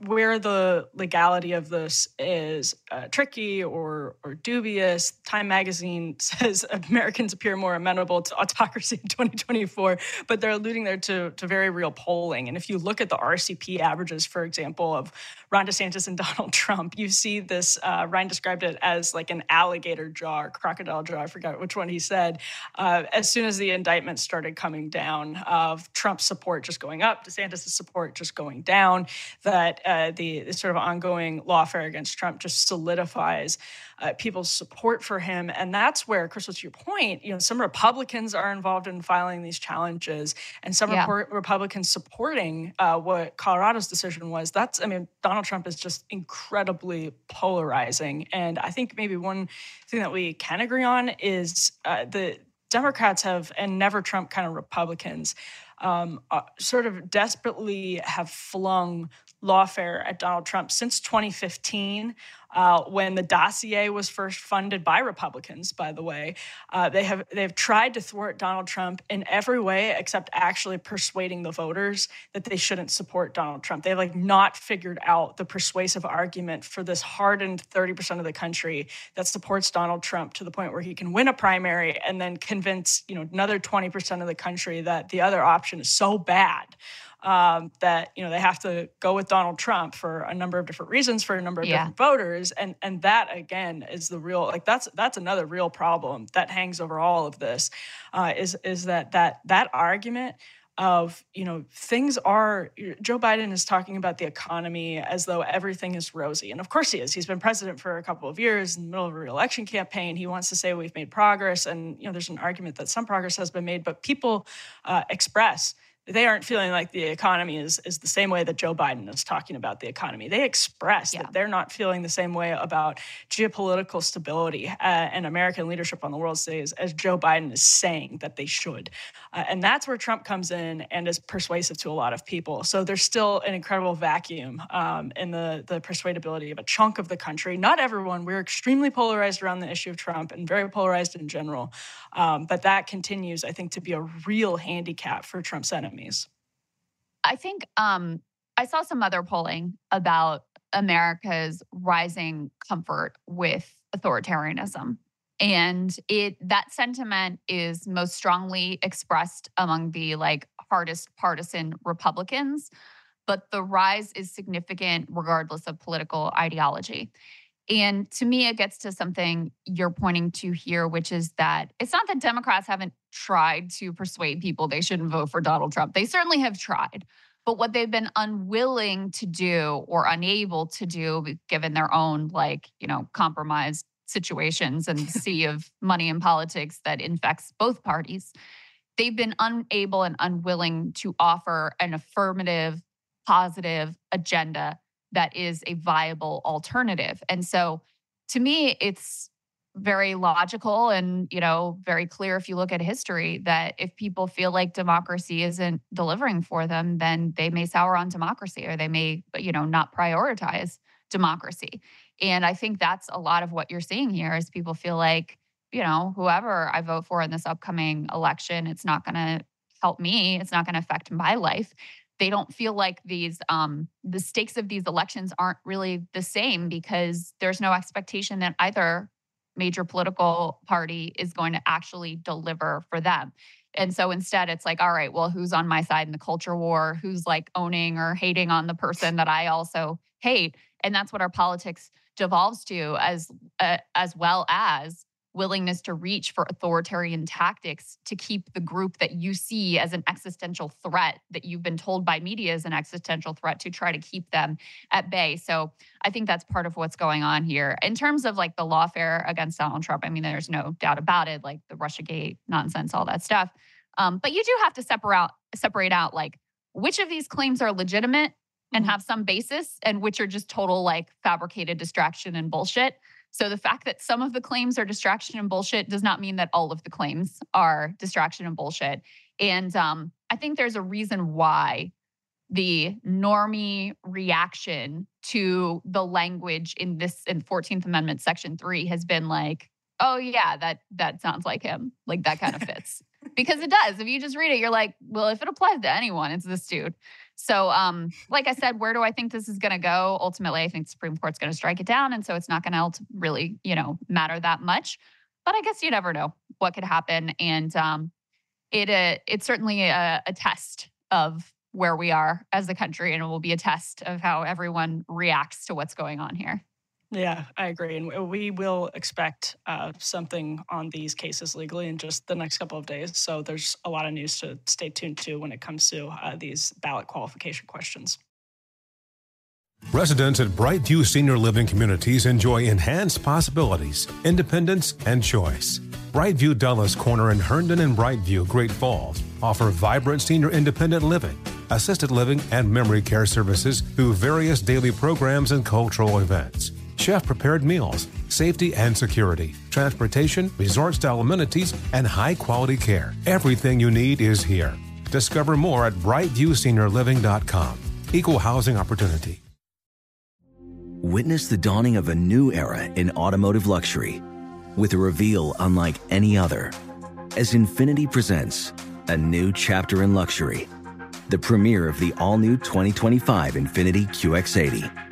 where the legality of this is uh, tricky or or dubious. Time Magazine <laughs> says Americans appear more amenable to autocracy in 2024, but they're alluding there to to very real polling. And if you look at the RCP averages, for example, of Ron DeSantis and <laughs> Donald Trump, you see this. Uh, Ryan described it as like an alligator jaw crocodile jaw. I forgot which one he said. Uh, as soon as the indictment started coming down, of Trump's support just going up, DeSantis' support just going down, that that uh, the, the, sort of ongoing lawfare against Trump just solidifies uh, people's support for him. And that's where, Krystal, to your point, you know, some Republicans are involved in filing these challenges, and some yeah. Republicans supporting uh, what Colorado's decision was. That's, I mean, Donald Trump is just incredibly polarizing. And I think maybe one thing that we can agree on is uh, the Democrats have, and never Trump kind of Republicans, um, uh, sort of desperately have flung lawfare at Donald Trump since 2015 uh, when the dossier was first funded by Republicans, by the way. Uh, they have they've tried to thwart Donald Trump in every way except actually persuading the voters that they shouldn't support Donald Trump. They've like not figured out the persuasive argument for this hardened 30% of the country that supports Donald Trump to the point where he can win a primary and then convince you know another 20% of the country that the other option is so bad um, that you know they have to go with Donald Trump for a number of different reasons for a number of yeah. different voters, and and that again is the real like that's that's another real problem that hangs over all of this, uh, is is that that that argument of you know things are joe biden is talking about the economy as though everything is rosy and of course he is he's been president for a couple of years in the middle of a reelection campaign he wants to say we've made progress and you know there's an argument that some progress has been made but people uh, express they aren't feeling like the economy is is the same way that Joe Biden is talking about the economy. They express yeah. that they're not feeling the same way about geopolitical stability uh, and American leadership on the world stage as Joe Biden is saying that they should. Uh, and that's where Trump comes in and is persuasive to a lot of people. So there's still an incredible vacuum um, in the the persuadability of a chunk of the country. Not everyone. We're extremely polarized around the issue of Trump and very polarized in general. Um, but that continues, I think, to be a real handicap for Trump's enemies I think um, I saw some other polling about America's rising comfort with authoritarianism. And it that sentiment is most strongly expressed among the like hardest partisan Republicans, but the rise is significant regardless of political ideology. And to me, it gets to something you're pointing to here, which is that it's not that Democrats haven't tried to persuade people they shouldn't vote for Donald Trump. They certainly have tried. But what they've been unwilling to do or unable to do, given their own, like, you know, compromised situations and <laughs> sea of money and politics that infects both parties, they've been unable and unwilling to offer an affirmative, positive agenda that is a viable alternative. And so to me, it's very logical and you know very clear if you look at history that if people feel like democracy isn't delivering for them then they may sour on democracy or they may you know not prioritize democracy. And i think that's a lot of what you're seeing here is people feel like you know whoever i vote for in this upcoming election it's not going to help me it's not going to affect my life. They don't feel like these um, the stakes of these elections aren't really the same because there's no expectation that either major political party is going to actually deliver for them. And so instead, it's like, all right, well, who's on my side in the culture war? Who's like owning or hating on the person that I also hate? And that's what our politics devolves to, as uh, as well as willingness to reach for authoritarian tactics to keep the group that you see as an existential threat that you've been told by media is an existential threat to try to keep them at bay. So I think that's part of what's going on here. In terms of like the lawfare against Donald Trump, I mean, there's no doubt about it, like the Russiagate nonsense, all that stuff. Um, but you do have to separate out, separate out like which of these claims are legitimate and mm-hmm. have some basis and which are just total like fabricated distraction and bullshit. So the fact that some of the claims are distraction and bullshit does not mean that all of the claims are distraction and bullshit. And um, I think there's a reason why the normie reaction to the language in this in 14th Amendment Section 3 has been like, oh yeah, that that sounds like him. Like that kind of fits. <laughs> because it does. If you just read it, you're like, well, if it applies to anyone, it's this dude. So, um, like I said, where do I think this is going to go? Ultimately, I think the Supreme Court's going to strike it down, and so it's not going to really, you know, matter that much. But I guess you never know what could happen, and um, it uh, it's certainly a, a test of where we are as a country, and it will be a test of how everyone reacts to what's going on here. Yeah, I agree. And we will expect uh, something on these cases legally in just the next couple of days. So there's a lot of news to stay tuned to when it comes to uh, these ballot qualification questions. Residents at Brightview Senior Living Communities enjoy enhanced possibilities, independence, and choice. Brightview Dulles Corner in Herndon and Brightview, Great Falls, offer vibrant senior independent living, assisted living, and memory care services through various daily programs and cultural events. Chef prepared meals, safety and security, transportation, resort style amenities, and high quality care. Everything you need is here. Discover more at brightviewseniorliving.com. Equal housing opportunity. Witness the dawning of a new era in automotive luxury with a reveal unlike any other as Infiniti presents a new chapter in luxury, the premiere of the all new 2025 Infiniti QX80.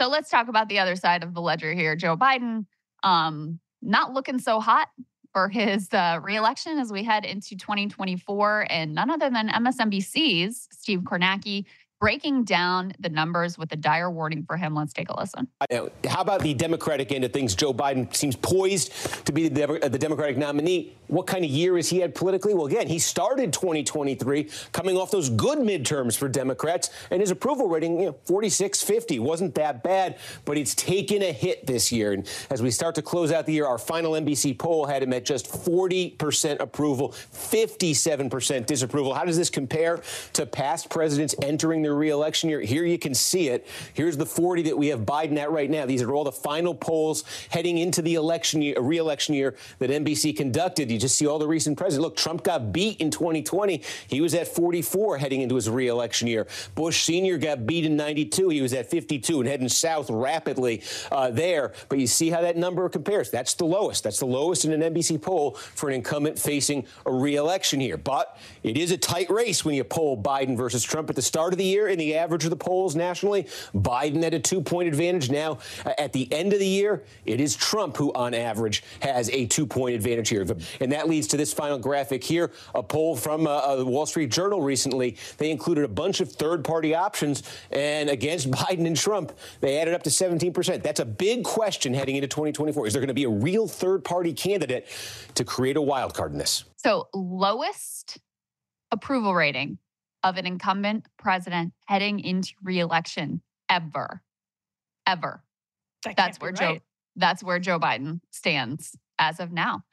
So let's talk about the other side of the ledger here. Joe Biden, um, not looking so hot for his uh, reelection as we head into 2024. And none other than MSNBC's Steve Kornacki breaking down the numbers with a dire warning for him. Let's take a listen. How about the Democratic end of things? Joe Biden seems poised to be the, uh, the Democratic nominee. What kind of year has he had politically? Well, again, he started 2023 coming off those good midterms for Democrats, and his approval rating, you know, 46 50, wasn't that bad, but it's taken a hit this year. And as we start to close out the year, our final NBC poll had him at just 40% approval, 57% disapproval. How does this compare to past presidents entering their reelection year? Here you can see it. Here's the 40 that we have Biden at right now. These are all the final polls heading into the election year, reelection year that NBC conducted. You just see all the recent presidents. Look, Trump got beat in 2020. He was at 44 heading into his reelection year. Bush Sr. got beat in 92. He was at 52 and heading south rapidly uh, there. But you see how that number compares. That's the lowest. That's the lowest in an NBC poll for an incumbent facing a reelection here. But it is a tight race when you poll Biden versus Trump at the start of the year. In the average of the polls nationally, Biden had a two point advantage. Now, at the end of the year, it is Trump who, on average, has a two point advantage here. And that leads to this final graphic here a poll from uh, uh, the Wall Street Journal recently. They included a bunch of third party options, and against <laughs> Biden and Trump, they added up to 17%. That's a big question heading into 2024. Is there going to be a real third party candidate to create a wild card in this? So, lowest approval rating of an incumbent president heading into reelection ever. Ever. That That's where right. Joe that's where Joe Biden stands as of now.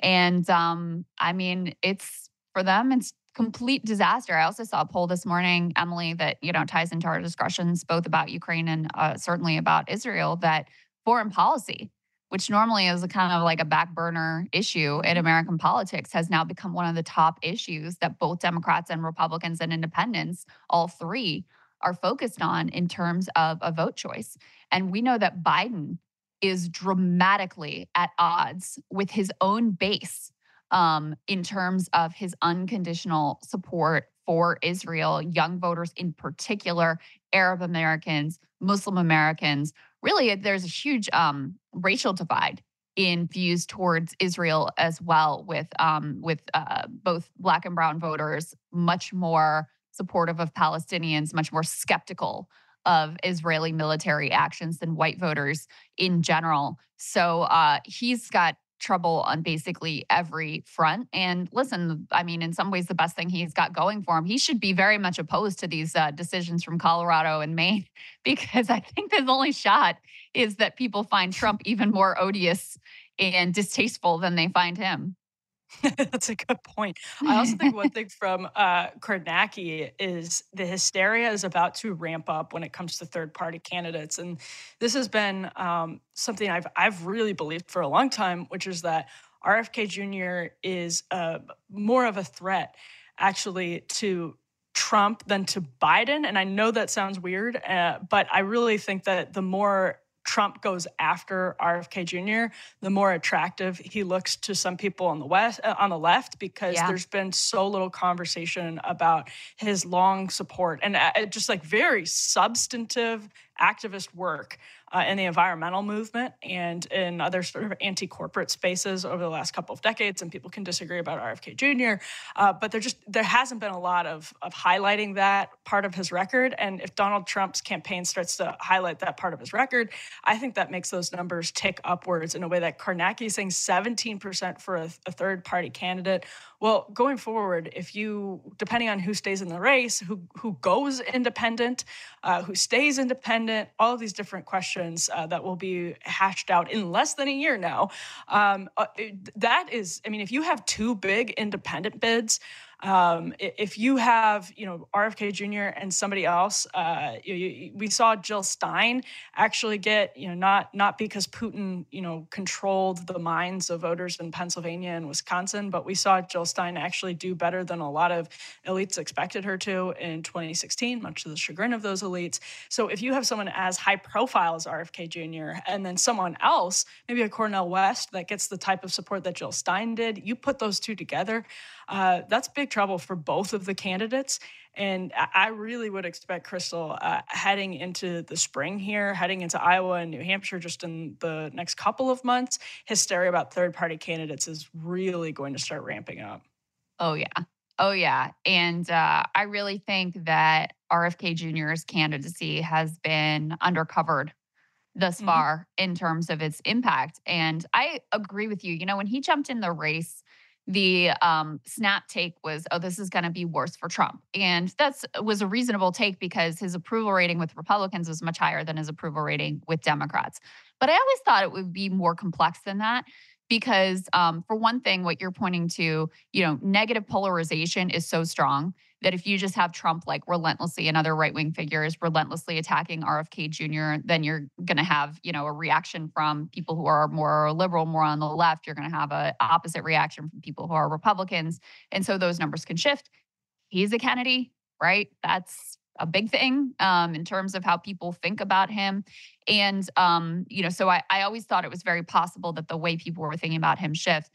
And um, I mean, it's for them, it's complete disaster. I also saw a poll this morning, Emily, that you know ties into our discussions both about Ukraine and uh, certainly about Israel. That foreign policy, which normally is a kind of like a back burner issue in American politics, has now become one of the top issues that both Democrats and Republicans and Independents, all three, are focused on in terms of a vote choice. And we know that Biden is dramatically at odds with his own base um, in terms of his unconditional support for Israel, young voters in particular, Arab Americans, Muslim Americans. Really, there's a huge um, racial divide in views towards Israel as well, with um, with uh, both Black and Brown voters much more supportive of Palestinians, much more skeptical of Israeli military actions than white voters in general. So uh, he's got trouble on basically every front. And listen, I mean, in some ways, the best thing he's got going for him, he should be very much opposed to these uh, decisions from Colorado and Maine, <laughs> because I think his only shot is that people find Trump even more odious and distasteful than they find him. <laughs> That's a good point. I also think one <laughs> thing from uh, Kornacki is the hysteria is about to ramp up when it comes to third party candidates, and this has been um, something I've I've really believed for a long time, which is that RFK Jr. is uh, more of a threat, actually, to Trump than to Biden. And I know that sounds weird, uh, but I really think that the more Trump goes after RFK Jr., the more attractive he looks to some people on the west uh, on the left because yeah. there's been so little conversation about his long support and uh, just like very substantive activist work uh, in the environmental movement and in other sort of anti-corporate spaces over the last couple of decades. And people can disagree about RFK Jr., uh, but there just there hasn't been a lot of of highlighting that part of his record. And if Donald Trump's campaign starts to highlight that part of his record, I think that makes those numbers tick upwards in a way that Kornacki is saying 17% for a, a third party candidate well, going forward, if you, depending on who stays in the race, who who goes independent, uh, who stays independent, all of these different questions uh, that will be hashed out in less than a year now. Um, uh, that is, I mean, if you have two big independent bids, um, if you have, you know, RFK Jr. and somebody else, uh, you, you, we saw Jill Stein actually get, you know, not not because Putin, you know, controlled the minds of voters in Pennsylvania and Wisconsin, but we saw Jill Stein actually do better than a lot of elites expected her to in 2016, much to the chagrin of those elites. So if you have someone as high profile as RFK Jr. and then someone else, maybe a Cornel West that gets the type of support that Jill Stein did, you put those two together uh, that's big trouble for both of the candidates. And I really would expect Krystal uh, heading into the spring here, heading into Iowa and New Hampshire just in the next couple of months, hysteria about third party candidates is really going to start ramping up. Oh, yeah. Oh, yeah. And uh, I really think that RFK Jr.'s candidacy has been undercovered thus mm-hmm. far in terms of its impact. And I agree with you. You know, when he jumped in the race, the um, snap take was, oh, this is going to be worse for Trump. And that's was a reasonable take because his approval rating with Republicans was much higher than his approval rating with Democrats. But I always thought it would be more complex than that because um, for one thing what you're pointing to you know negative polarization is so strong that if you just have trump like relentlessly and other right-wing figures relentlessly attacking rfk jr then you're going to have you know a reaction from people who are more liberal more on the left you're going to have an opposite reaction from people who are republicans and so those numbers can shift he's a kennedy right that's a big thing um, in terms of how people think about him. And, um, you know, so I, I always thought it was very possible that the way people were thinking about him shift.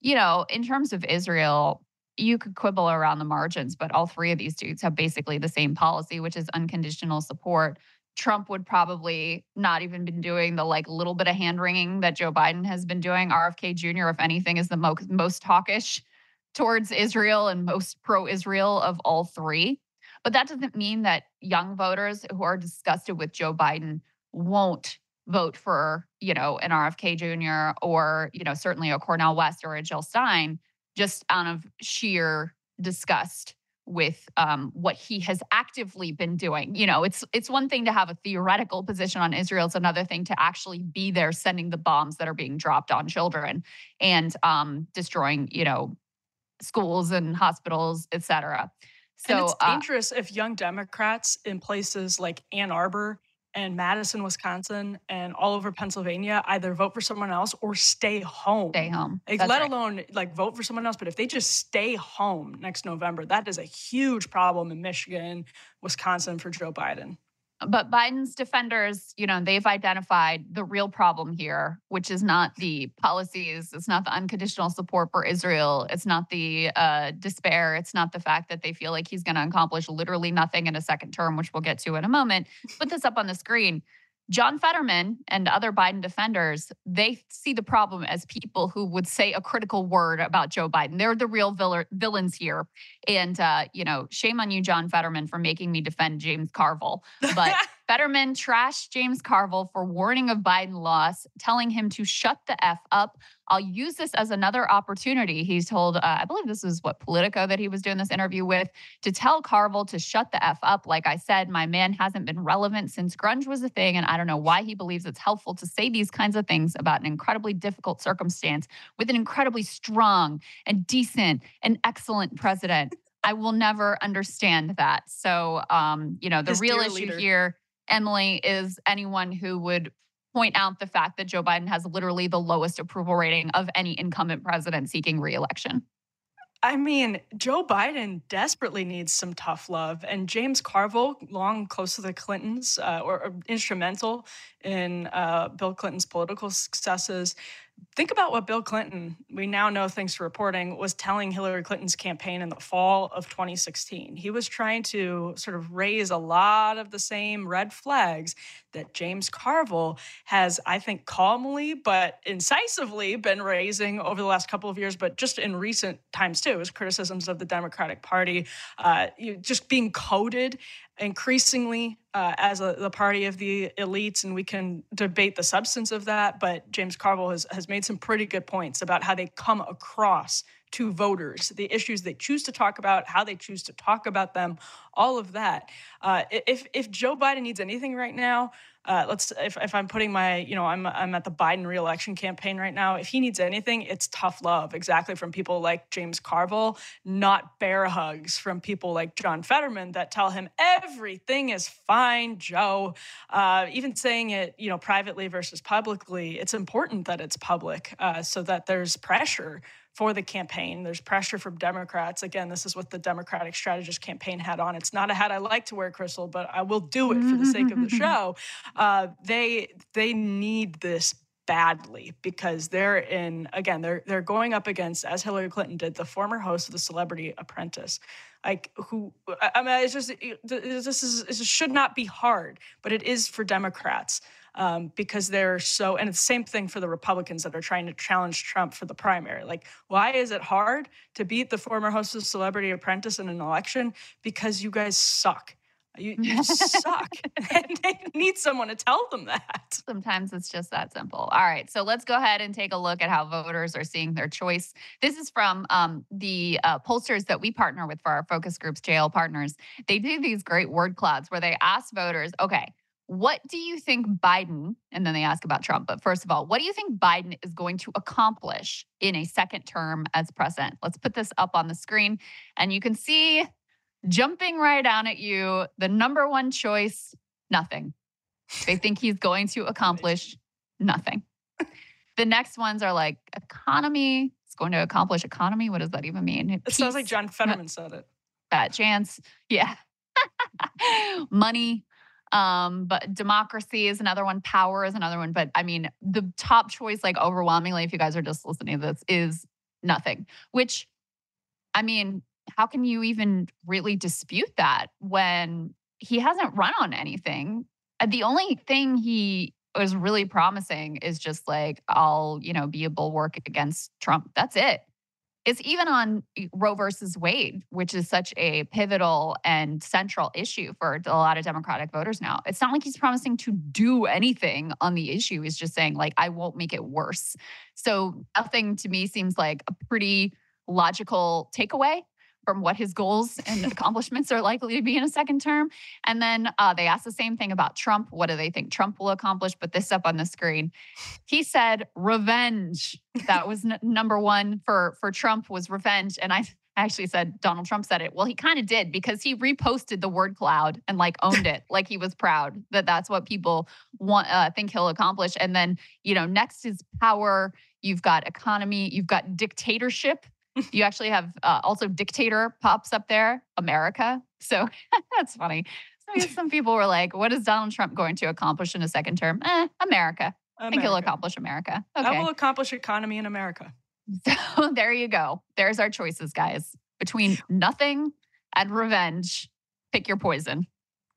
You know, in terms of Israel, you could quibble around the margins, but all three of these dudes have basically the same policy, which is unconditional support. Trump would probably not even been doing the like little bit of hand wringing that Joe Biden has been doing. RFK Jr., if anything, is the mo- most hawkish towards Israel and most pro Israel of all three. But that doesn't mean that young voters who are disgusted with Joe Biden won't vote for, you know, an RFK Jr. or, you know, certainly a Cornel West or a Jill Stein just out of sheer disgust with um, what he has actively been doing. You know, it's it's one thing to have a theoretical position on Israel; it's another thing to actually be there, sending the bombs that are being dropped on children and um, destroying, you know, schools and hospitals, et cetera. So and it's uh dangerous uh, if young Democrats in places like Ann Arbor and Madison, Wisconsin, and all over Pennsylvania either vote for someone else or stay home. Stay home. Like, let right. alone like vote for someone else. But if they just stay home next November, that is a huge problem in Michigan, Wisconsin for Joe Biden but Biden's defenders, you know, they've identified the real problem here, which is not the policies, it's not the unconditional support for Israel, it's not the uh, despair, it's not the fact that they feel like he's going to accomplish literally nothing in a second term, which we'll get to in a moment. Put this up on the screen. John Fetterman and other Biden defenders, they see the problem as people who would say a critical word about Joe Biden. They're the real villains here. And, uh, you know, shame on you, John Fetterman, for making me defend James Carville. But <laughs> Fetterman trashed James Carville for warning of Biden loss, telling him to shut the F up. I'll use this as another opportunity. He's told, uh, I believe this is what Politico that he was doing this interview with, to tell Carville to shut the F up. Like I said, my man hasn't been relevant since grunge was a thing. And I don't know why he believes it's helpful to say these kinds of things about an incredibly difficult circumstance with an incredibly strong and decent and excellent president. I will never understand that. So, um, you know, the His real issue leader. here, Emily, is anyone who would point out the fact that Joe Biden has literally the lowest approval rating of any incumbent president seeking reelection. I mean, Joe Biden desperately needs some tough love, and James Carville, long close to the Clintons, uh, or, or instrumental in uh, Bill Clinton's political successes. Think about what Bill Clinton, we now know thanks to reporting, was telling Hillary Clinton's campaign in the fall of 2016. He was trying to sort of raise a lot of the same red flags that James Carville has, I think, calmly but incisively been raising over the last couple of years, but just in recent times too, as criticisms of the Democratic Party, uh, just being coded increasingly uh, as a, the party of the elites, and we can debate the substance of that. But James Carville has, has made some pretty good points about how they come across to voters, the issues they choose to talk about, how they choose to talk about them, all of that. Uh, if if Joe Biden needs anything right now, uh, let's if, if I'm putting my you know I'm I'm at the Biden reelection campaign right now. If he needs anything, it's tough love, exactly from people like James Carville, not bear hugs from people like John Fetterman that tell him everything is fine, Joe. Uh, even saying it you know privately versus publicly, it's important that it's public uh, so that there's pressure for the campaign. There's pressure from Democrats. Again, this is what the Democratic strategist campaign had on. It's not a hat I like to wear, Krystal, but I will do it for the sake of the show. Uh, they they need this badly because they're in again they're they're going up against as Hillary Clinton did the former host of the Celebrity Apprentice like who I mean it's just this is this should not be hard but it is for Democrats um, because they're so and it's the same thing for the Republicans that are trying to challenge Trump for the primary like why is it hard to beat the former host of Celebrity Apprentice in an election because you guys suck you, you <laughs> suck <laughs> and they need someone to tell them that Sometimes it's just that simple. All right, so let's go ahead and take a look at how voters are seeing their choice. This is from um, the uh, pollsters that we partner with for our focus groups, JL Partners. They do these great word clouds where they ask voters, okay, what do you think Biden, and then they ask about Trump, but first of all, what do you think Biden is going to accomplish in a second term as president? Let's put this up on the screen and you can see jumping right down at you the number one choice, nothing. They <laughs> think he's going to accomplish nothing. The next ones are like economy. It's going to accomplish economy. What does that even mean? it sounds like John Fetterman said it Fat chance. Yeah. <laughs> Money. Um, but democracy is another one. Power is another one. But I mean, the top choice, like overwhelmingly, if you guys are just listening to this, is nothing. Which, I mean, how can you even really dispute that when he hasn't run on anything? Uh, The only thing he was really promising is just like, I'll, you know, be a bulwark against Trump. That's it. It's even on Roe versus Wade, which is such a pivotal and central issue for a lot of Democratic voters now. It's not like he's promising to do anything on the issue. He's just saying, like, I won't make it worse. So nothing to me seems like a pretty logical takeaway from what his goals and <laughs> accomplishments are likely to be in a second term. And then uh, they asked the same thing about Trump. What do they think Trump will accomplish? But this up on the screen, he said revenge. That was n- number one for for Trump was revenge. And I actually said Donald Trump said it. Well, he kind of did because he reposted the word cloud and like owned it, <laughs> like he was proud that that's what people want uh, think he'll accomplish. And then you know next is power. You've got economy. You've got dictatorship you actually have uh, also dictator pops up there, America. So <laughs> that's funny. So some people were like, what is Donald Trump going to accomplish in a second term? Eh, America. I think he'll accomplish America. I will accomplish economy in America. <laughs> So there you go. There's our choices, guys. Between nothing and revenge, pick your poison.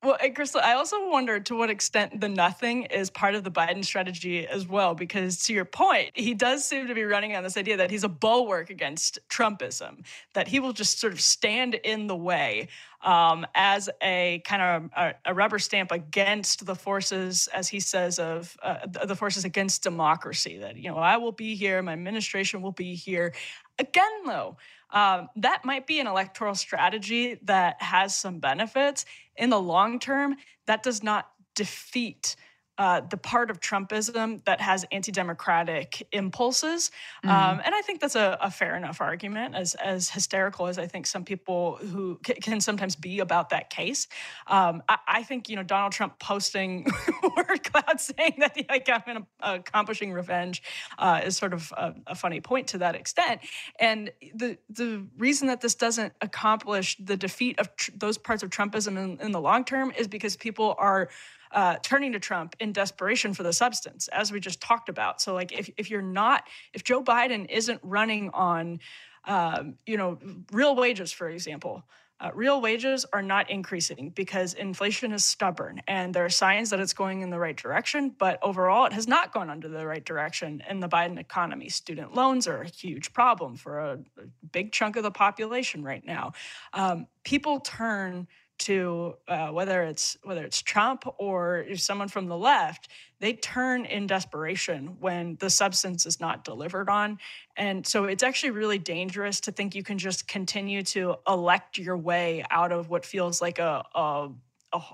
Well, and Krystal, I also wonder to what extent the nothing is part of the Biden strategy as well, because to your point, he does seem to be running on this idea that he's a bulwark against Trumpism, that he will just sort of stand in the way um, as a kind of a, a, rubber stamp against the forces, as he says, of uh, the forces against democracy. That, you know, I will be here, my administration will be here. Again, though, um, that might be an electoral strategy that has some benefits. In the long term, that does not defeat uh, the part of Trumpism that has anti-democratic impulses, mm-hmm. um, and I think that's a, a, fair enough argument. As as hysterical as I think some people who c- can sometimes be about that case, um, I, I, think you know Donald Trump posting <laughs> word cloud saying that he like I'm accomplishing revenge uh, is sort of a, a, funny point to that extent. And the the reason that this doesn't accomplish the defeat of tr- those parts of Trumpism in, in the long term is because people are uh, turning to Trump in desperation for the substance, as we just talked about. So, like, if, if you're not, if Joe Biden isn't running on, um, you know, real wages, for example, uh, real wages are not increasing because inflation is stubborn and there are signs that it's going in the right direction, but overall it has not gone under the right direction in the Biden economy. Student loans are a huge problem for a, a big chunk of the population right now. Um, people turn to uh, whether it's whether it's Trump or someone from the left, they turn in desperation when the substance is not delivered on, and so it's actually really dangerous to think you can just continue to elect your way out of what feels like a, a a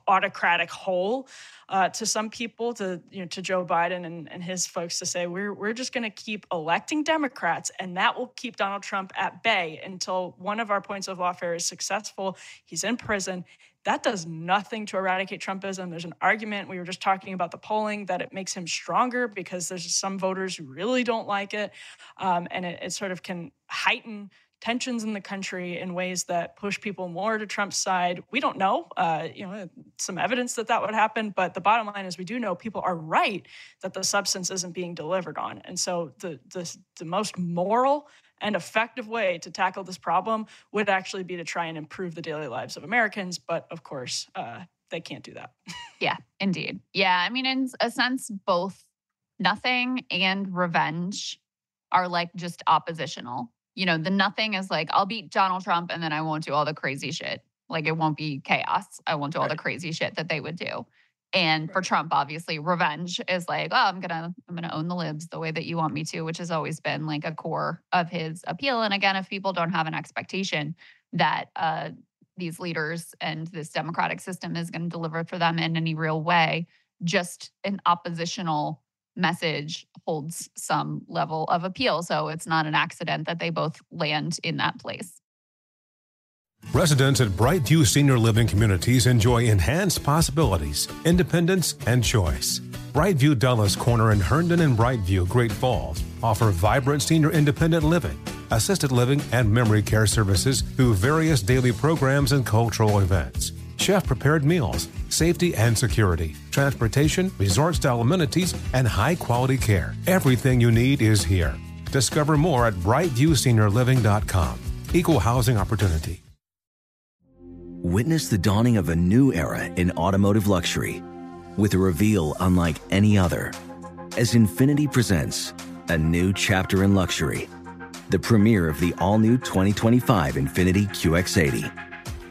autocratic hole uh, to some people, to you know, to Joe Biden and, and his folks to say we're we're just going to keep electing Democrats, and that will keep Donald Trump at bay until one of our points of lawfare is successful. He's in prison. That does nothing to eradicate Trumpism. There's an argument we were just talking about the polling that it makes him stronger because there's some voters who really don't like it, um, and it, it sort of can heighten tensions in the country in ways that push people more to Trump's side. We don't know, uh, you know, some evidence that that would happen, but the bottom line is we do know people are right that the substance isn't being delivered on, and so the the, the most moral and effective way to tackle this problem would actually be to try and improve the daily lives of Americans. But of course, uh, they can't do that. <laughs> yeah, indeed. Yeah, I mean, in a sense, both nothing and revenge are like just oppositional you know, the nothing is like, I'll beat Donald Trump and then I won't do all the crazy shit. Like it won't be chaos. I won't do all the crazy shit that they would do. And right. for Trump, obviously, revenge is like, oh, I'm gonna, I'm gonna own the libs the way that you want me to, which has always been like a core of his appeal. And again, if people don't have an expectation that uh, these leaders and this democratic system is going to deliver for them in any real way, just an oppositional message holds some level of appeal. So it's not an accident that they both land in that place. Residents at Brightview Senior Living Communities enjoy enhanced possibilities, independence, and choice. Brightview Dulles Corner in Herndon and Brightview, Great Falls offer vibrant senior independent living, assisted living, and memory care services through various daily programs and cultural events chef prepared meals, safety and security, transportation, resort style amenities, and high quality care. Everything you need is here. Discover more at brightviewseniorliving.com. Equal housing opportunity. Witness the dawning of a new era in automotive luxury with a reveal unlike any other as Infiniti presents a new chapter in luxury, the premiere of the all new 2025 Infiniti QX80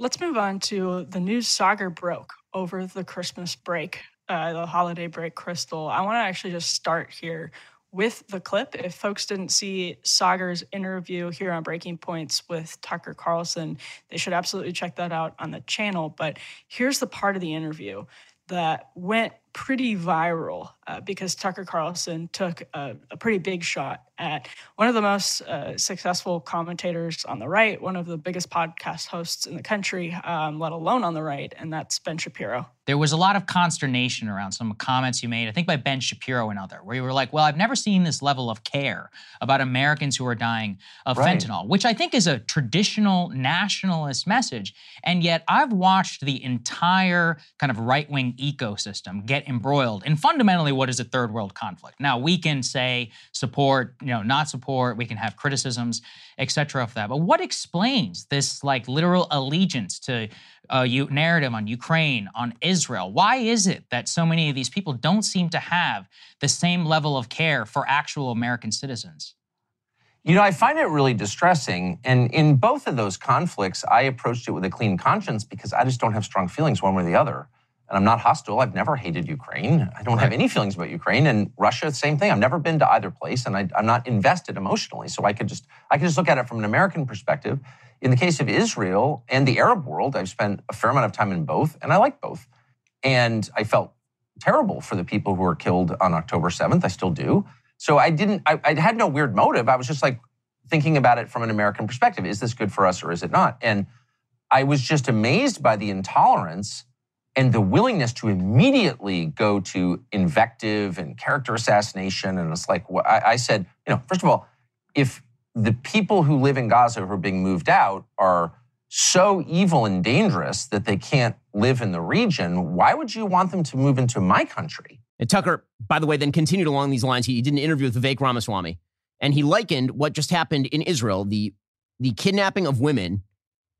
Let's move on to the news Saagar broke over the Christmas break, uh, the holiday break, Krystal. I want to actually just start here with the clip. If folks didn't see Saagar's interview here on Breaking Points with Tucker Carlson, they should absolutely check that out on the channel. But here's the part of the interview that went pretty viral uh, because Tucker Carlson took a, a, pretty big shot at one of the most uh, successful commentators on the right, one of the biggest podcast hosts in the country, um, let alone on the right, and that's Ben Shapiro. There was a lot of consternation around some comments you made, I think by Ben Shapiro and other, where you were like, well, I've never seen this level of care about Americans who are dying of right. fentanyl, which I think is a traditional nationalist message. And yet I've watched the entire kind of right wing ecosystem get embroiled in fundamentally what is a third world conflict. Now, we can say support, you know, not support, we can have criticisms, etc. of that. But what explains this like literal allegiance to uh, narrative on Ukraine, on Israel. Why is it that so many of these people don't seem to have the same level of care for actual American citizens? You know, I find it really distressing. And in both of those conflicts, I approached it with a clean conscience because I just don't have strong feelings one way or the other. And I'm not hostile. I've never hated Ukraine. I don't right. have any feelings about Ukraine. And Russia, same thing. I've never been to either place, and I, am not invested emotionally. So I could just I could just look at it from an American perspective in the case of Israel and the Arab world, I've spent a fair amount of time in both, and I like both. And I felt terrible for the people who were killed on October 7th. I still do. So I didn't, I, I, had no weird motive. I was just like thinking about it from an American perspective. Is this good for us or is it not? And I was just amazed by the intolerance and the willingness to immediately go to invective and character assassination. And it's like, I, said, you know, first of all, if the people who live in Gaza who are being moved out are so evil and dangerous that they can't live in the region. Why would you want them to move into my country? And Tucker, by the way, then continued along these lines. He did an interview with Vivek Ramaswamy, and he likened what just happened in Israel, the the kidnapping of women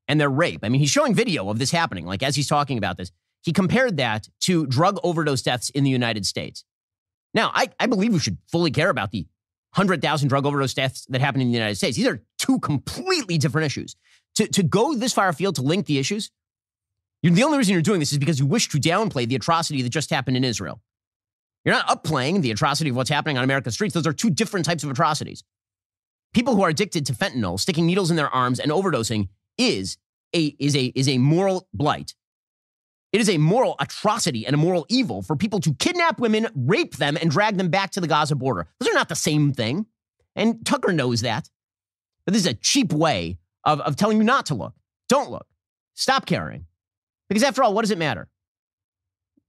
and their rape. I mean, he's showing video of this happening, like as he's talking about this. He compared that to drug overdose deaths in the United States. Now, I, I believe we should fully care about the 100,000 drug overdose deaths that happen in the United States. These are two completely different issues. To, to go this far afield to link the issues, the only reason you're doing this is because you wish to downplay the atrocity that just happened in Israel. You're not upplaying the atrocity of what's happening on America's streets. Those are two different types of atrocities. People who are addicted to fentanyl, sticking needles in their arms and overdosing is a, is a, is a moral blight. It is a moral atrocity and a moral evil for people to kidnap women, rape them, and drag them back to the Gaza border. Those are not the same thing. And Tucker knows that. But this is a cheap way of, of telling you not to look. Don't look. Stop caring. Because after all, what does it matter?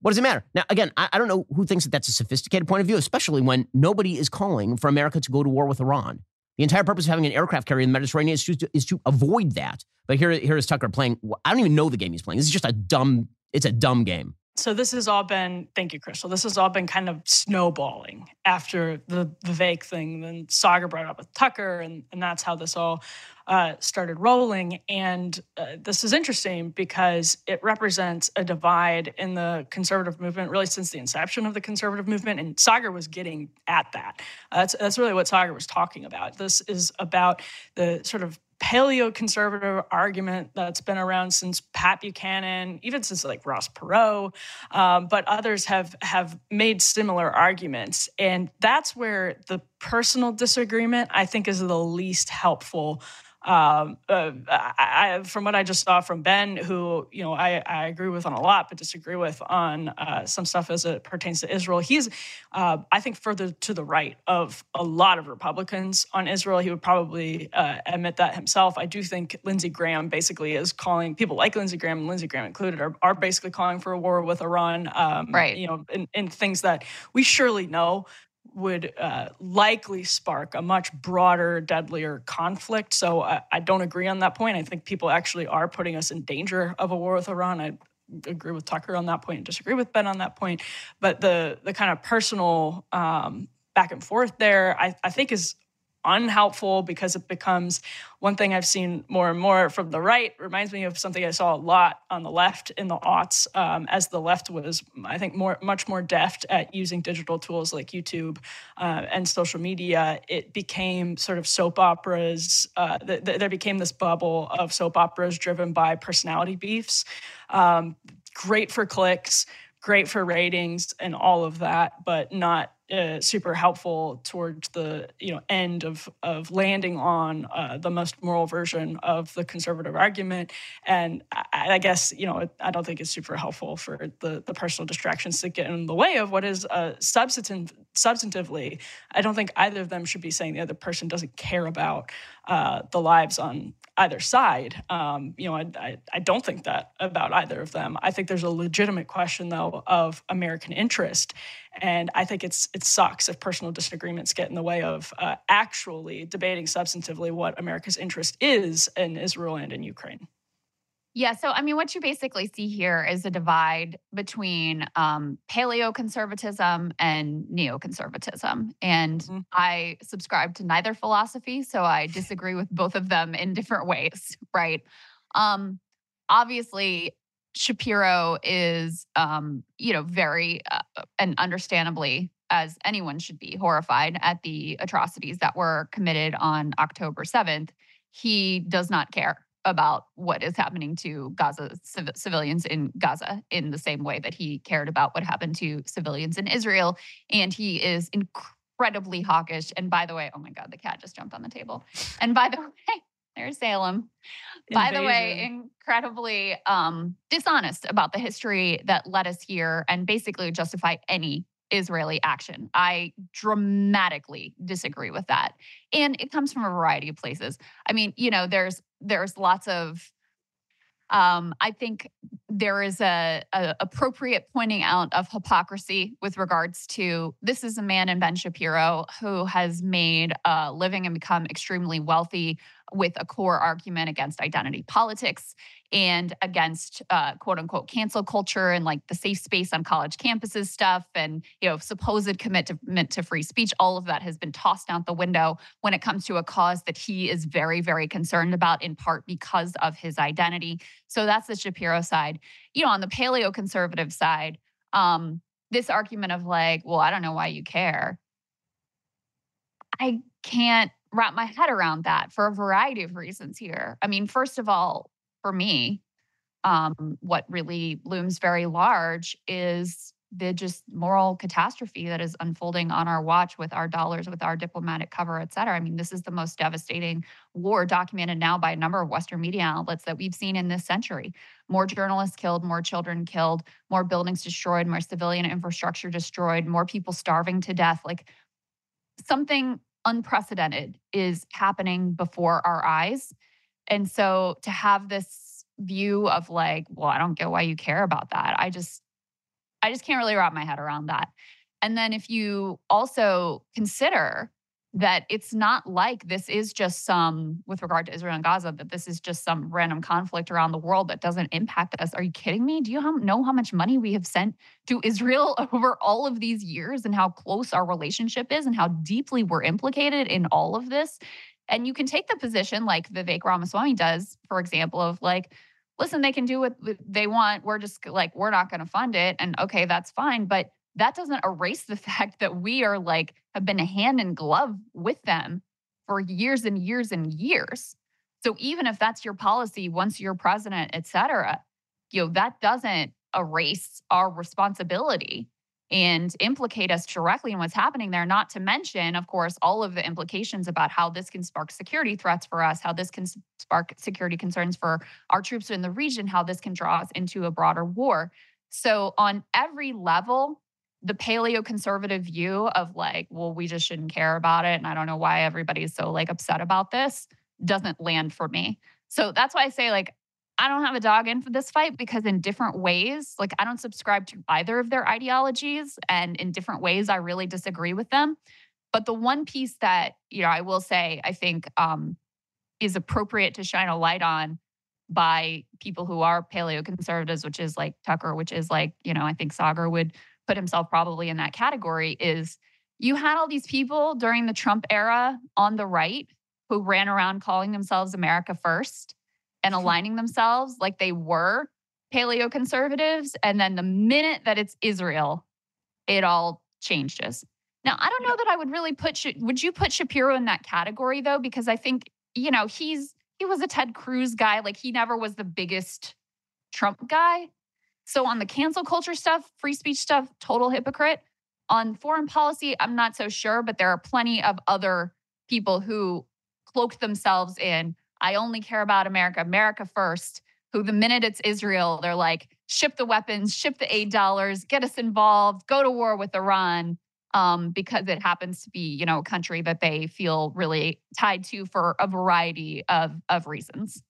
What does it matter? Now, again, I, I don't know who thinks that that's a sophisticated point of view, especially when nobody is calling for America to go to war with Iran. The entire purpose of having an aircraft carrier in the Mediterranean is to, is to avoid that. But here, here is Tucker playing. I don't even know the game he's playing. This is just a dumb it's a dumb game. So this has all been, thank you, Krystal. This has all been kind of snowballing after the the Vivek thing. Then Saagar brought up with Tucker, and, and that's how this all uh, started rolling. And uh, this is interesting because it represents a divide in the conservative movement, really since the inception of the conservative movement. And Saagar was getting at that. Uh, that's that's really what Saagar was talking about. This is about the sort of paleoconservative argument that's been around since Pat Buchanan, even since like Ross Perot, um, but others have have made similar arguments, and that's where the personal disagreement I think is the least helpful um, uh, I, from what I just saw from Ben, who you know I, I agree with on a lot, but disagree with on uh, some stuff as it pertains to Israel. He's, uh, I think, further to the right of a lot of Republicans on Israel. He would probably uh, admit that himself. I do think Lindsey Graham basically is calling people like Lindsey Graham and Lindsey Graham included are, are basically calling for a war with Iran. Um, right. You know, in, in things that we surely know would uh, likely spark a much broader, deadlier conflict. So I, I, don't agree on that point. I think people actually are putting us in danger of a war with Iran. I agree with Tucker on that point and disagree with Ben on that point. But the the kind of personal um, back and forth there, I, I think is unhelpful because it becomes one thing I've seen more and more from the right. Reminds me of something I saw a lot on the left in the aughts, um, as the left was, I think, more much more deft at using digital tools like YouTube uh, and social media. It became sort of soap operas. Uh, th- th- there became this bubble of soap operas driven by personality beefs. Um, great for clicks, great for ratings, and all of that, but not uh, super helpful towards the you know end of of landing on uh, the most moral version of the conservative argument. And I, I, guess you know I don't think it's super helpful for the the personal distractions to get in the way of what is uh, substantive substantively. I don't think either of them should be saying the other person doesn't care about uh, the lives on either side. Um, you know, I, I, I, don't think that about either of them. I think there's a legitimate question, though, of American interest, and I think it's it sucks if personal disagreements get in the way of uh, actually debating substantively what America's interest is in Israel and in Ukraine. Yeah. So, I mean, what you basically see here is a divide between um, paleoconservatism and neoconservatism. And mm-hmm. I subscribe to neither philosophy. So I disagree with both of them in different <laughs> ways, right? Um, obviously, Shapiro is, um, you know, very uh, and understandably, as anyone should be, horrified at the atrocities that were committed on October 7th. He does not care about what is happening to Gaza civ- civilians in Gaza in the same way that he cared about what happened to civilians in Israel. And he is incredibly hawkish. And by the way, oh my God, the cat just jumped on the table. And by the <laughs> way, there's Salem. By the way, incredibly um, dishonest about the history that led us here and basically justify any Israeli action. I dramatically disagree with that. And it comes from a variety of places. I mean, you know, there's there's lots of um, I think there is a, a, appropriate pointing out of hypocrisy with regards to this is a man in Ben Shapiro who has made a living and become extremely wealthy with a core argument against identity politics and against uh, quote unquote cancel culture and like the safe space on college campuses stuff and you know supposed commitment to free speech all of that has been tossed out the window when it comes to a cause that he is very very concerned about in part because of his identity. So that's the shapiro side. You know on the paleo conservative side um, this argument of like well i don't know why you care. I can't wrap my head around that for a variety of reasons here. I mean, first of all, for me, um, what really looms very large is the just moral catastrophe that is unfolding on our watch with our dollars, with our diplomatic cover, et cetera. I mean, this is the most devastating war documented now by a number of Western media outlets that we've seen in this century. More journalists killed, more children killed, more buildings destroyed, more civilian infrastructure destroyed, more people starving to death. Like something unprecedented is happening before our eyes. And so to have this view of like, well, I don't get why you care about that. I just I just can't really wrap my head around that. And then if you also consider that it's not like this is just some, with regard to Israel and Gaza, that this is just some random conflict around the world that doesn't impact us. Are you kidding me? Do you know how much money we have sent to <laughs> Israel over all of these years and how close our relationship is and how deeply we're implicated in all of this? And you can take the position like Vivek Ramaswamy does, for example, of like, listen, they can do what they want. We're just like, we're not going to fund it. And okay, that's fine. But that doesn't erase the <laughs> fact that we are like have been hand in glove with them for years and years and years. So even if that's your policy once you're president, et cetera, you know, that doesn't erase our responsibility and implicate us directly in what's happening there. Not to mention, of course, all of the implications about how this can spark security threats for us, how this can spark security concerns for our troops in the region, how this can draw us into a broader war. So, on every level, the paleo conservative view of like, well, we just shouldn't care about it. And I don't know why everybody's so like upset about this doesn't land for me. So that's why I say, like, I don't have a dog in for this fight because in different ways, like I don't subscribe to either of their ideologies and in different ways I really disagree with them. But the one piece that, you know, I will say I think um is appropriate to shine a light on by people who are paleo conservatives, which is like Tucker, which is like, you know, I think Saagar would put himself probably in that category is you had all these people during the Trump era on the right who ran around calling themselves America first and mm-hmm. aligning themselves like they were paleo conservatives. And then the minute that it's Israel, it all changes. Now, I don't know that I would really put, would you put Shapiro in that category though? Because I think, you know, he's, he was a Ted Cruz guy. Like he never was the biggest Trump guy. So on the cancel culture stuff, free speech stuff, total hypocrite. On foreign policy, I'm not so sure, but there are plenty of other people who cloak themselves in, I only care about America, America first, who the minute it's Israel, they're like, ship the weapons, ship the aid dollars, get us involved, go to war with Iran. Um, because it happens to be, you know, a country that they feel really tied to for a variety of of reasons.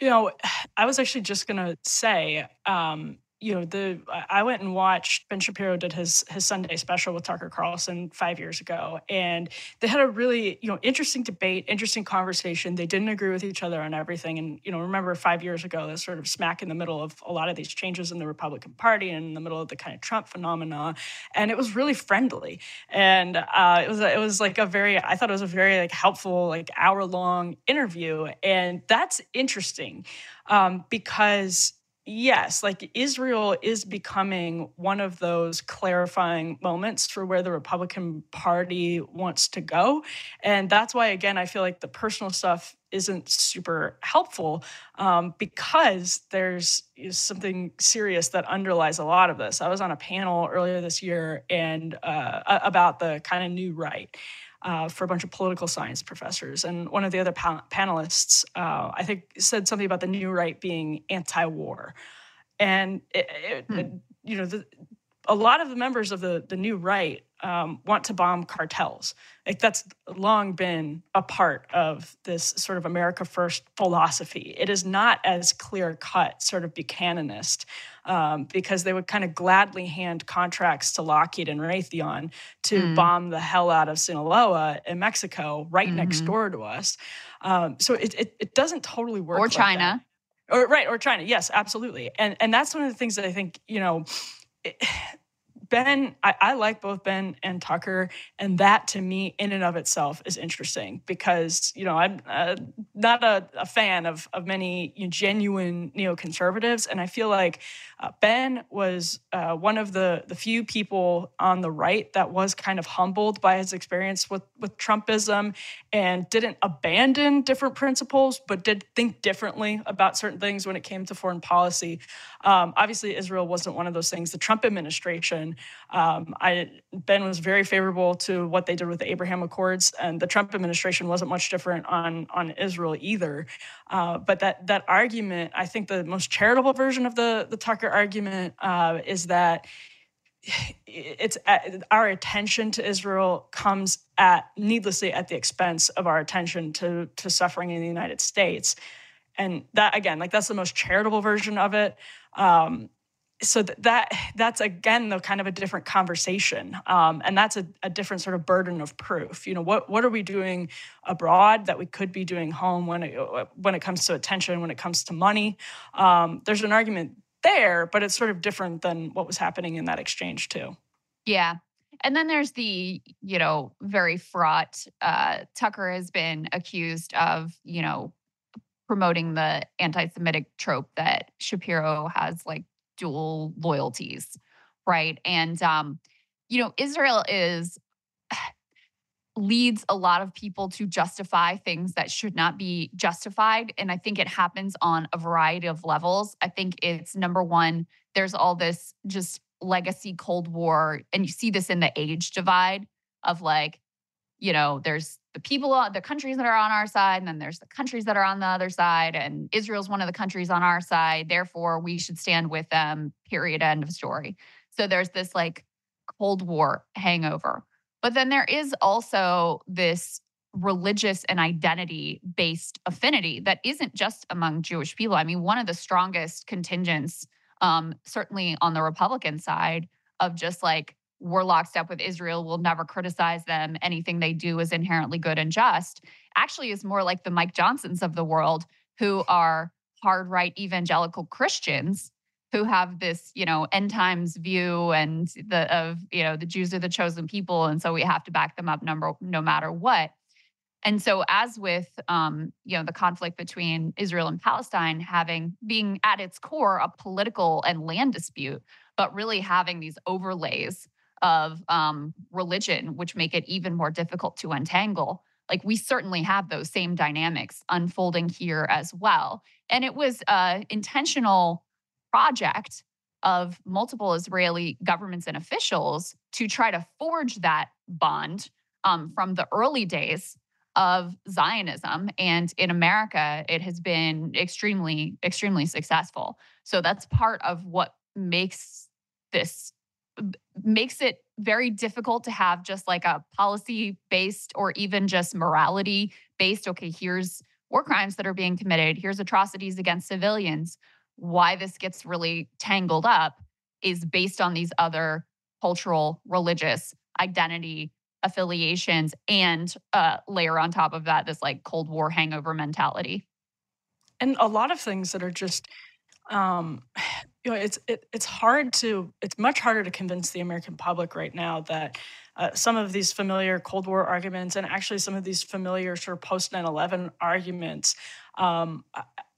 You know, <sighs> I was actually just gonna say, um, you know the i went and watched ben shapiro did his his sunday special with tucker carlson five years ago and they had a really you know interesting debate interesting conversation. They didn't agree with each other on everything and you know remember five years ago that's sort of smack in the middle of a lot of these changes in the republican party and in the middle of the kind of trump phenomena and it was really friendly. And uh, it was it was like a very i thought it was a very like helpful like hour long interview and that's interesting um, because yes, like Israel is becoming one of those clarifying moments for where the Republican Party wants to go. And that's why, again, I feel like the personal stuff isn't super helpful um, because there's something serious that underlies a lot of this. I was on a panel earlier this year and uh, about the kind of new right uh, for a bunch of political science professors. And one of the other pa- panelists, uh, I think, said something about the new right being anti war. And, it, it, hmm. it, you know, the, a lot of the members of the, the new right um, want to bomb cartels. Like that's long been a part of this sort of America First philosophy. It is not as clear cut, sort of Buchananist, um, because they would kind of gladly hand contracts to Lockheed and Raytheon to mm. bomb the hell out of Sinaloa in Mexico, right mm-hmm. next door to us. Um, so it, it, it doesn't totally work. Or like China. That. Or right, or China. Yes, absolutely. And and that's one of the things that I think you know. It, Ben, I, I, like both Ben and Tucker, and that to me, in and of itself, is interesting because you know I'm uh, not a, a, fan of of many you know, genuine neoconservatives, and I feel like uh, Ben was uh, one of the the few people on the right that was kind of humbled by his experience with with Trumpism and didn't abandon different principles, but did think differently about certain things when it came to foreign policy. Um, obviously, Israel wasn't one of those things. The Trump administration um, I, ben was very favorable to what they did with the Abraham Accords, and the Trump administration wasn't much different on on Israel either. Uh, but that that argument, I think, the most charitable version of the the Tucker argument uh, is that it's at, our attention to Israel comes at needlessly at the expense of our attention to to suffering in the United States, and that again, like that's the most charitable version of it. Um, so that, that that's again though kind of a different conversation. Um, and that's a, a, different sort of burden of proof. You know what what are we doing abroad that we could be doing home when it when it comes to attention when it comes to money? Um, there's an argument there but it's sort of different than what was happening in that exchange too. Yeah. And then there's the you know very fraught uh, tucker has been accused of you know promoting the anti-semitic trope that shapiro has like dual loyalties, right? And um, you know, Israel is <sighs> leads a lot of people to justify things that should not be justified and I think it happens on a variety of levels. I think it's number 1 there's all this just legacy cold war and you see this in the age divide of like you know, there's the people, the countries that are on our side, and then there's the countries that are on the other side. And Israel's one of the countries on our side. Therefore, we should stand with them, period, end of story. So there's this like Cold War hangover. But then there is also this religious and identity based affinity that isn't just among Jewish people. I mean, one of the strongest contingents, um, certainly on the Republican side, of just like, we're locked up with Israel, we'll never criticize them. Anything they do is inherently good and just, actually is more like the Mike Johnsons of the world who are hard right evangelical Christians who have this, you know, end times view and the of, you know, the Jews are the chosen people. And so we have to back them up number no matter what. And so, as with um, you know the conflict between Israel and Palestine having being at its core a political and land dispute, but really having these overlays of um, religion, which make it even more difficult to untangle. Like we certainly have those same dynamics unfolding here as well. And it was an intentional project of multiple Israeli governments and officials to try to forge that bond um, from the early days of Zionism. And in America, it has been extremely, extremely successful. So that's part of what makes this makes it very difficult to have just like a policy based or even just morality based okay here's war crimes that are being committed. Here's atrocities against civilians. Why this gets really tangled up is based on these other cultural religious identity affiliations and uh, layer on top of that this like cold war hangover mentality. And a lot of things that are just um, <sighs> you know, it's it, it's hard to it's much harder to convince the American public right now that uh, some of these familiar Cold War arguments and actually some of these familiar sort of post 9/11 arguments um,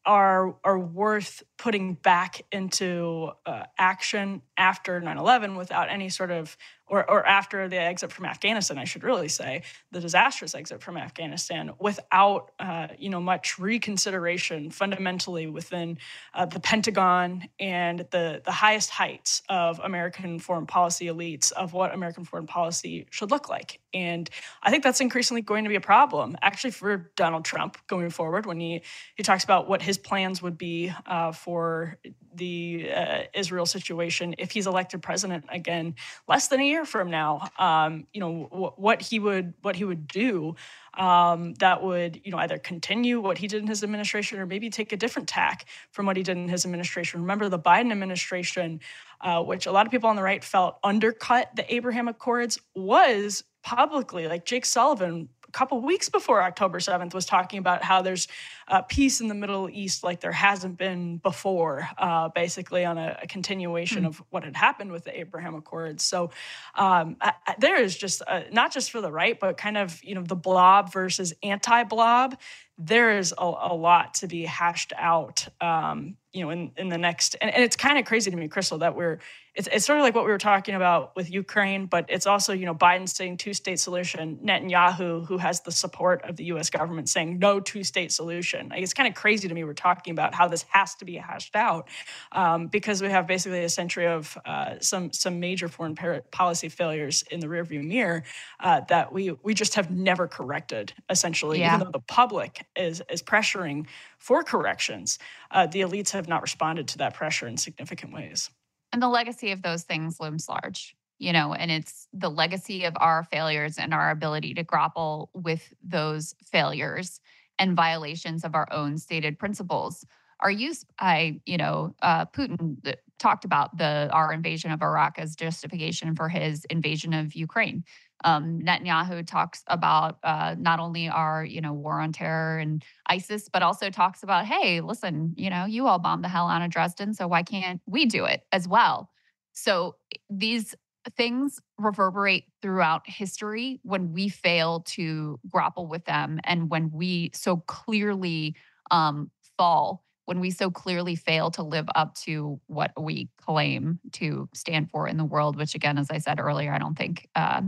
are are worth putting back into uh, action after 9/11 without any sort of or or after the exit from Afghanistan I should really say the disastrous exit from Afghanistan without uh, you know much reconsideration fundamentally within uh, the Pentagon and the the highest heights of American foreign policy elites of what American foreign policy should look like and I think that's increasingly going to be a problem actually for Donald Trump going forward when he he talks about what his plans would be uh, for the uh, Israel situation if he's elected president again less than a year from now. Um, you know w- what he would what he would do um, that would you know either continue what he did in his administration or maybe take a different tack from what he did in his administration. Remember the Biden administration, uh, which a lot of people on the right felt undercut the Abraham Accords, was publicly like Jake Sullivan a couple weeks before October 7th was talking about how there's uh, peace in the Middle East like there hasn't been before, uh, basically on a, a continuation mm. of what had happened with the Abraham Accords. So um, I, I, there is just a, not just for the right, but kind of you know the blob versus anti-blob. There is a, a lot to be hashed out, um, you know, in, in the next. And, and it's kind of crazy to me, Krystal that we're it's, it's sort of like what we were talking about with Ukraine, but it's also, you know, Biden saying two state solution, Netanyahu, who has the support of the US government, saying no two state solution. Like, it's kind of crazy to me. We're talking about how this has to be hashed out um, because we have basically a century of uh, some, some major foreign policy failures in the rearview mirror uh, that we, we just have never corrected, essentially, yeah. even though the public is, is pressuring for corrections. Uh, the elites have not responded to that pressure in significant ways. And the legacy of those things looms large, you know, and it's the legacy of our failures and our ability to grapple with those failures and violations of our own stated principles Our use by, you know, uh, Putin talked about the our invasion of Iraq as justification for his invasion of Ukraine. Um, Netanyahu talks about uh, not only our, you know, war on terror and ISIS, but also talks about, hey, listen, you know, you all bombed the hell out of Dresden, so why can't we do it as well? So these things reverberate throughout history when we fail to grapple with them and when we so clearly um, fall when we so clearly fail to live up to what we claim to stand for in the world which again as i said earlier i don't think uh,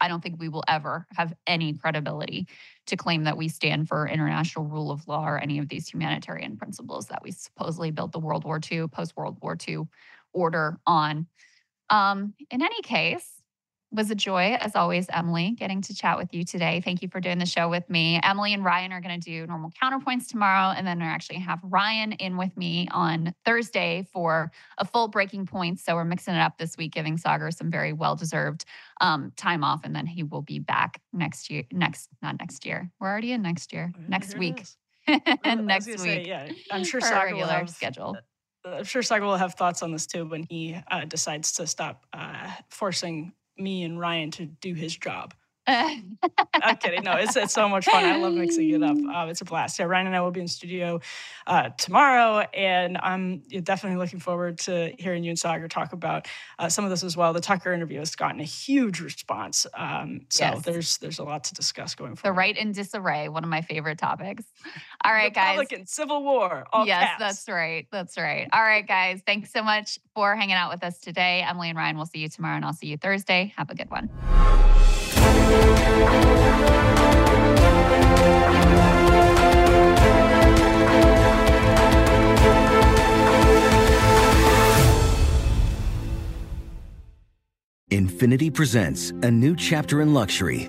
i don't think we will ever have any credibility to claim that we stand for international rule of law or any of these humanitarian principles that we supposedly built the world war ii post world war ii order on. Um, in any case was a joy, as always, Emily, getting to chat with you today. Thank you for doing the show with me. Emily and Ryan are going to do normal counterpoints tomorrow, and then we're actually have Ryan in with me on Thursday for a full breaking points. So we're mixing it up this week, giving Saagar some very well deserved um, time off, and then he will be back next year. Next, not next year. We're already in next year. Next week. and <laughs> next week. Say, yeah, I'm sure for Saagar regular will have, schedule. I'm sure Saagar will have thoughts on this too when he uh, decides to stop uh, forcing me and Ryan to do his job. I'm kidding. No, it's it's so much fun. I love mixing it up. Uh, it's a blast. Yeah, Ryan and I will be in studio uh, tomorrow, and I'm definitely looking forward to hearing you and Saagar talk about uh, some of this as well. The Tucker interview has gotten a huge response, um, so Yes. there's there's a lot to discuss going forward. The right in disarray, one of my favorite topics. All right, guys. Republican Civil War. All yes, caps. that's right. That's right. All right, guys. Thanks so much for hanging out with us today. Emily and Ryan, we'll see you tomorrow, and I'll see you Thursday. Have a good one. Infiniti presents a new chapter in luxury,